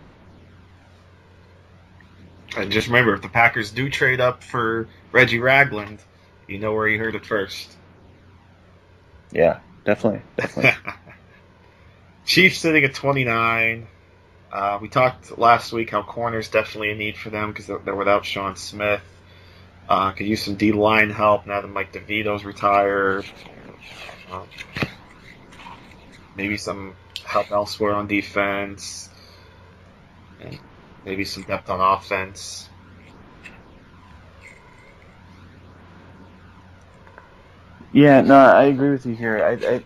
S2: And just remember, if the Packers do trade up for Reggie Ragland, you know where you heard it first.
S3: Yeah, definitely, definitely.
S2: Chiefs sitting at 29. Uh, we talked last week how corners definitely a need for them because they're, they're, without Sean Smith. Uh, could use some D line help now that Mike DeVito's retired. Um, maybe some help elsewhere on defense. And maybe some depth on offense.
S3: Yeah, no, I agree with you here. I, I,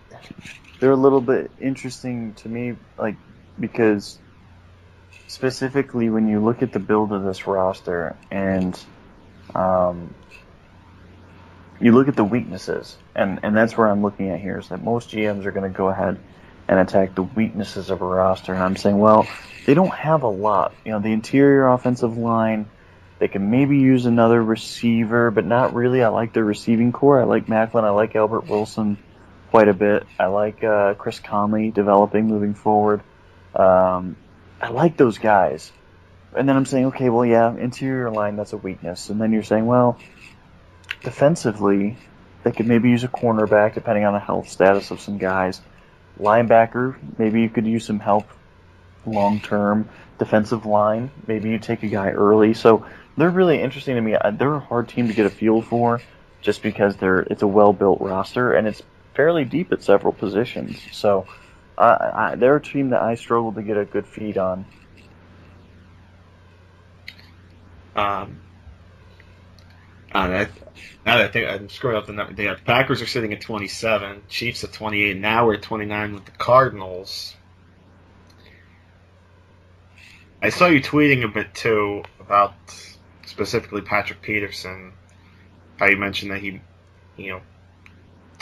S3: they're a little bit interesting to me, like because specifically when you look at the build of this roster and um, you look at the weaknesses, and and that's where I'm looking at here is that most GMs are going to go ahead and attack the weaknesses of a roster, and I'm saying, well, they don't have a lot. You know, the interior offensive line, they can maybe use another receiver, but not really. I like their receiving core. I like Maclin. I like Albert Wilson quite a bit. I like uh, Chris Conley developing moving forward. Um, I like those guys. And then I'm saying, okay, well, yeah, interior line, that's a weakness. And then you're saying, well, defensively, they could maybe use a cornerback depending on the health status of some guys. Linebacker, maybe you could use some help long term. Defensive line, maybe you take a guy early. So they're really interesting to me. They're a hard team to get a feel for, just because they're it's a well built roster and it's fairly deep at several positions. So uh, I, they're a team that I struggle to get a good feed on.
S2: Um, I, now that I think I'm screwing up the number, the Packers are sitting at 27, Chiefs at 28. Now we're at 29 with the Cardinals. I saw you tweeting a bit too about specifically Patrick Peterson. How you mentioned that he, you know,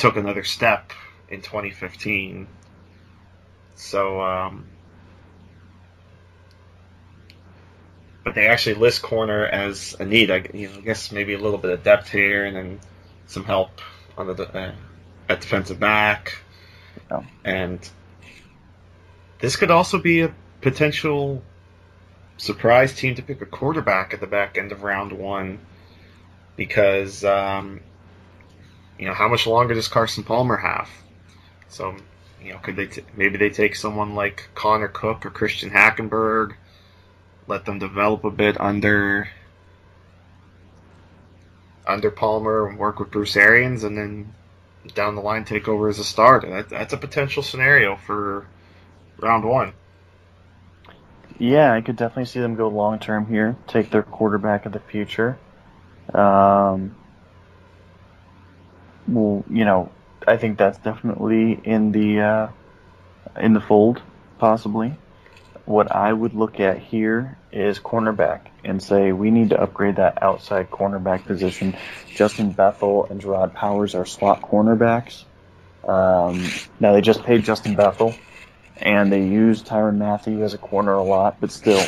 S2: took another step in 2015. So, um, but they actually list corner as a need. I, you know, I guess maybe a little bit of depth here, and then some help on the uh, at defensive back. Oh. And this could also be a potential surprise team to pick a quarterback at the back end of round one because um, you know how much longer does Carson Palmer have? So you know could they t- maybe they take someone like Connor Cook or Christian Hackenberg, let them develop a bit under under Palmer and work with Bruce Arians, and then down the line take over as a starter. That, that's a potential scenario for round one.
S3: Yeah, I could definitely see them go long term here, take their quarterback of the future. Um, well, you know, I think that's definitely in the uh, in the fold, possibly. What I would look at here is cornerback and say we need to upgrade that outside cornerback position. Justin Bethel and Jerraud Powers are slot cornerbacks. Um, now they just paid Justin Bethel and they used Tyrann Mathieu as a corner a lot, but still,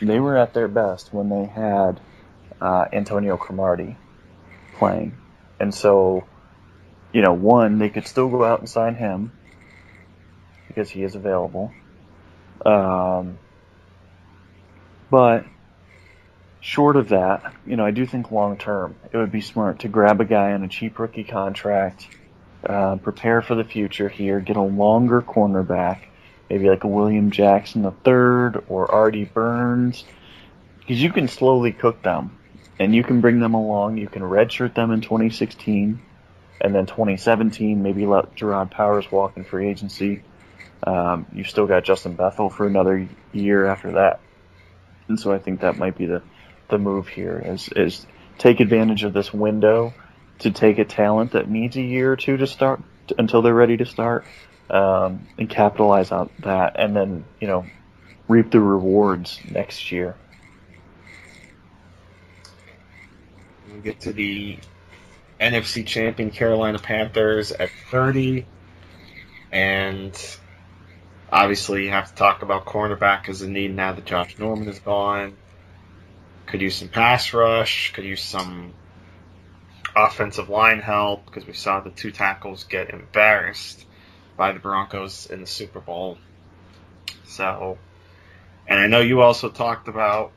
S3: they were at their best when they had uh, Antonio Cromartie playing. And so, you know, one, they could still go out and sign him because he is available. Um, but short of that, you know, I do think long term it would be smart to grab a guy on a cheap rookie contract, uh, prepare for the future here, get a longer cornerback, maybe like a William Jackson III or Artie Burns, because you can slowly cook them and you can bring them along. You can redshirt them in 2016, and then 2017 maybe let Jerraud Powers walk in free agency. Um, you've still got Justin Bethel for another year after that, and so I think that might be the the move here is is take advantage of this window to take a talent that needs a year or two to start until they're ready to start um, and capitalize on that, and then you know reap the rewards next year.
S2: We get to the NFC champion Carolina Panthers at 30. And obviously, you have to talk about cornerback as a need now that Josh Norman is gone. Could use some pass rush, could use some offensive line help because we saw the two tackles get embarrassed by the Broncos in the Super Bowl. So, and I know you also talked about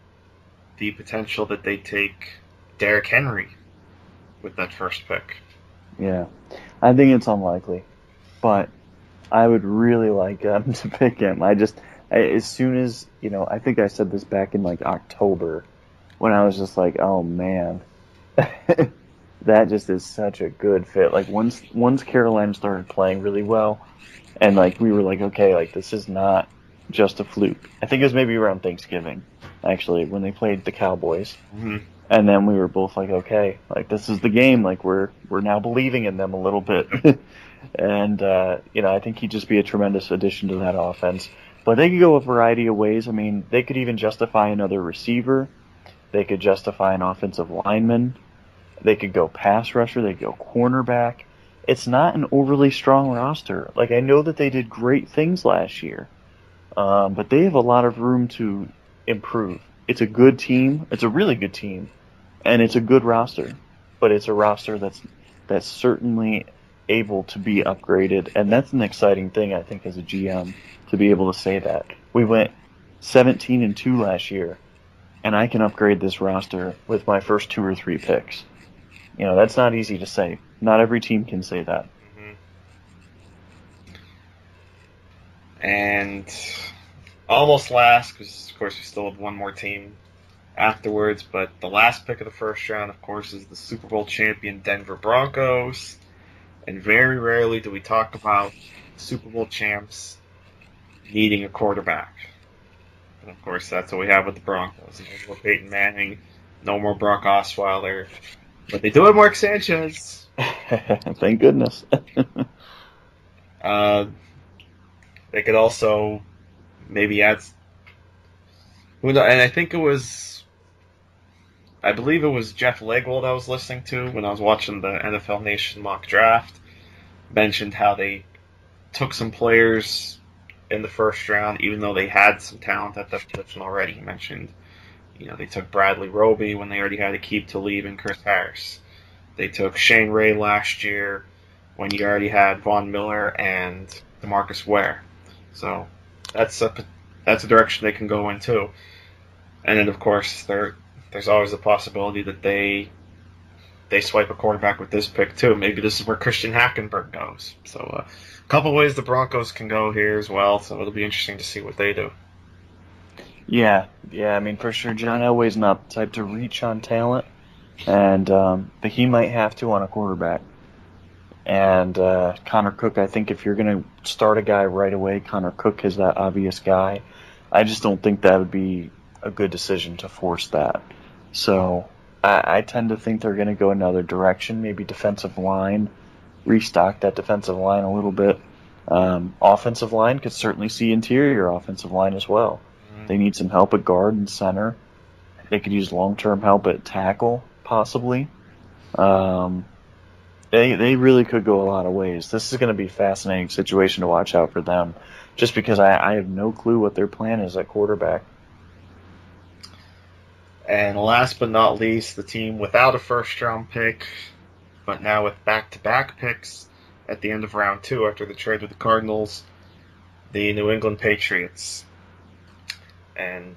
S2: the potential that they take Derrick Henry with that first pick.
S3: Yeah, I think it's unlikely, but I would really like them to pick him. I just, I, as soon as you know, I think I said this back in like October, when I was just like, oh man, that just is such a good fit. Like once once Caroline started playing really well, and like we were like, okay, like this is not just a fluke. I think it was maybe around Thanksgiving, actually, when they played the Cowboys.
S2: Mm-hmm.
S3: And then we were both like, okay, like this is the game. Like we're we're now believing in them a little bit. and uh, you know, I think he'd just be a tremendous addition to that offense. But they could go a variety of ways. I mean, they could even justify another receiver. They could justify an offensive lineman. They could go pass rusher. They could go cornerback. It's not an overly strong roster. Like I know that they did great things last year, um, but they have a lot of room to improve. It's a good team. It's a really good team, and it's a good roster. But it's a roster that's that's certainly able to be upgraded, and that's an exciting thing I think as a GM to be able to say that. We went 17 and 2 last year, and I can upgrade this roster with my first two or three picks. You know, that's not easy to say. Not every team can say that. Mm-hmm.
S2: And almost last, because of course we still have one more team afterwards, but the last pick of the first round, of course, is the Super Bowl champion Denver Broncos. And very rarely do we talk about Super Bowl champs needing a quarterback. And of course, that's what we have with the Broncos. No more Peyton Manning, no more Brock Osweiler, but they do have Mark Sanchez.
S3: Thank goodness.
S2: uh, they could also maybe add. Who And I think it was, I believe it was Jeff Legwold that I was listening to when I was watching the NFL Nation mock draft. Mentioned how they took some players in the first round, even though they had some talent at that position already. He mentioned, you know, they took Bradley Roby when they already had Aqib Talib and Chris Harris. They took Shane Ray last year when you already had Von Miller and Demarcus Ware. So that's a that's a direction they can go in too. And then of course there there's always the possibility that they they swipe a quarterback with this pick too. Maybe this is where Christian Hackenberg goes. So uh, a couple ways the Broncos can go here as well. So it'll be interesting to see what they do.
S3: Yeah, yeah. I mean, for sure, John Elway's not the type to reach on talent, and um, but he might have to on a quarterback. And uh, Connor Cook, I think if you're going to start a guy right away, Connor Cook is that obvious guy. I just don't think that would be a good decision to force that. So I, I tend to think they're going to go another direction, maybe defensive line, restock that defensive line a little bit. Um, offensive line could certainly see interior offensive line as well. Mm-hmm. They need some help at guard and center. They could use long term help at tackle, possibly. Um, they they really could go a lot of ways. This is going to be a fascinating situation to watch out for them, just because I, I have no clue what their plan is at quarterback.
S2: And last but not least, the team without a first round pick, but now with back to back picks at the end of round two after the trade with the Cardinals, the New England Patriots. And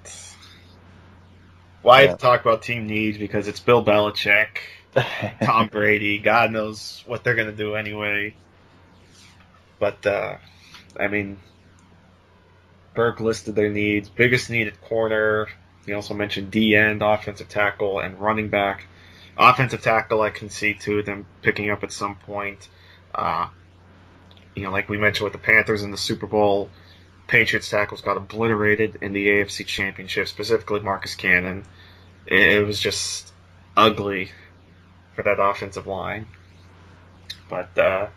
S2: why yeah. talk about team needs? Because it's Bill Belichick, Tom Brady. God knows what they're going to do anyway. But, uh, I mean, Burke listed their needs. Biggest need at corner, he also mentioned D end, offensive tackle, and running back. Offensive tackle, I can see too them picking up at some point. Uh, you know, like we mentioned with the Panthers in the Super Bowl, Patriots tackles got obliterated in the AFC Championship, specifically Marcus Cannon. It, it was just ugly for that offensive line. But uh,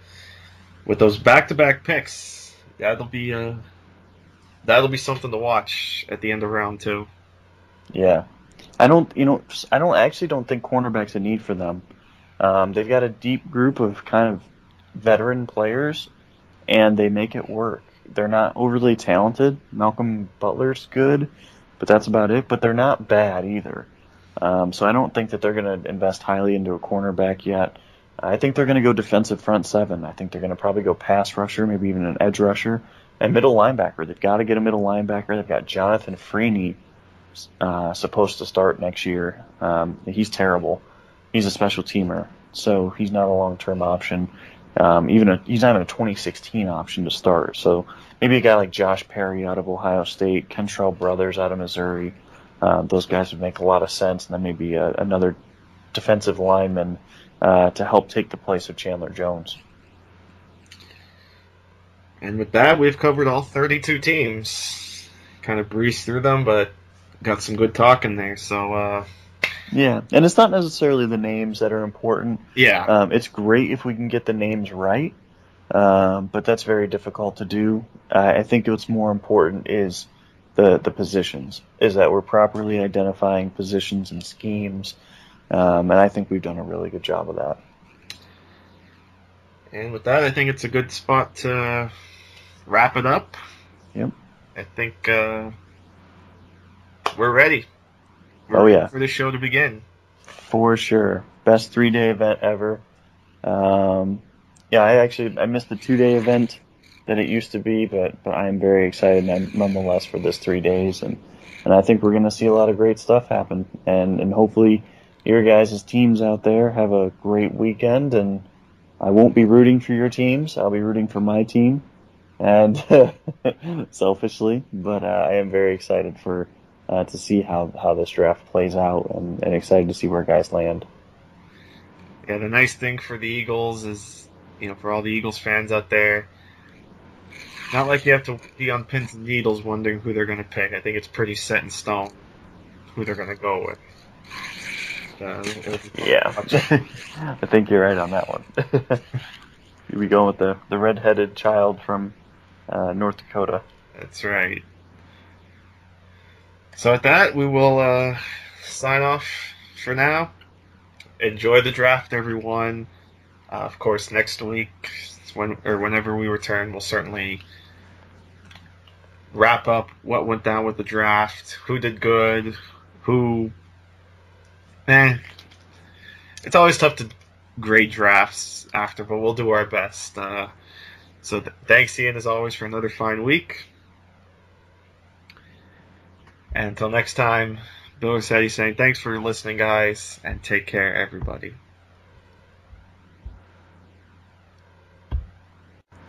S2: with those back-to-back picks, that'll be uh, that'll be something to watch at the end of round two.
S3: Yeah. I don't, you know, I don't I actually don't think cornerback's a need for them. Um, they've got a deep group of kind of veteran players, and they make it work. They're not overly talented. Malcolm Butler's good, but that's about it. But they're not bad either. Um, so I don't think that they're going to invest highly into a cornerback yet. I think they're going to go defensive front seven. I think they're going to probably go pass rusher, maybe even an edge rusher, and middle linebacker. They've got to get a middle linebacker. They've got Jonathan Freeny uh, supposed to start next year. Um, he's terrible. He's a special teamer, so he's not a long term option. Um, even a, he's not a 2016 option to start. So maybe a guy like Josh Perry out of Ohio State, Kentrell Brothers out of Missouri. Uh, those guys would make a lot of sense, and then maybe a, another defensive lineman uh, to help take the place of Chandler Jones.
S2: And with that, we've covered all 32 teams. Kind of breezed through them, but got some good talk in there. So, uh,
S3: yeah, and it's not necessarily the names that are important.
S2: Yeah.
S3: Um, it's great if we can get the names right, um, but that's very difficult to do. Uh, I think what's more important is the the positions, is that we're properly identifying positions and schemes, um, and I think we've done a really good job of that.
S2: And with that, I think it's a good spot to wrap it up.
S3: Yep.
S2: I think uh, we're ready. We're
S3: oh
S2: ready
S3: yeah,
S2: for the show to begin.
S3: For sure, best three day event ever. Um, yeah, I actually I missed the two day event that it used to be, but but I am very excited nonetheless for this three days, and and I think we're going to see a lot of great stuff happen, and and hopefully your guys' teams out there have a great weekend, and I won't be rooting for your teams, I'll be rooting for my team, and selfishly, but uh, I am very excited for uh, to see how how this draft plays out, and, and excited to see where guys land.
S2: Yeah, the nice thing for the Eagles is, you know, for all the Eagles fans out there, not like you have to be on pins and needles wondering who they're going to pick. I think it's pretty set in stone who they're going to go with. Uh,
S3: yeah, I think you're right on that one. we go with the the redheaded child from uh, North Dakota.
S2: That's right. So with that, we will uh, sign off for now. Enjoy the draft, everyone. Uh, of course, next week, when or whenever we return, we'll certainly wrap up what went down with the draft, who did good, who. Eh, it's always tough to grade drafts after, but we'll do our best. Uh, so th- thanks, Ian, as always, for another fine week. And until next time, Bill Rossetti saying thanks for listening, guys, and take care, everybody.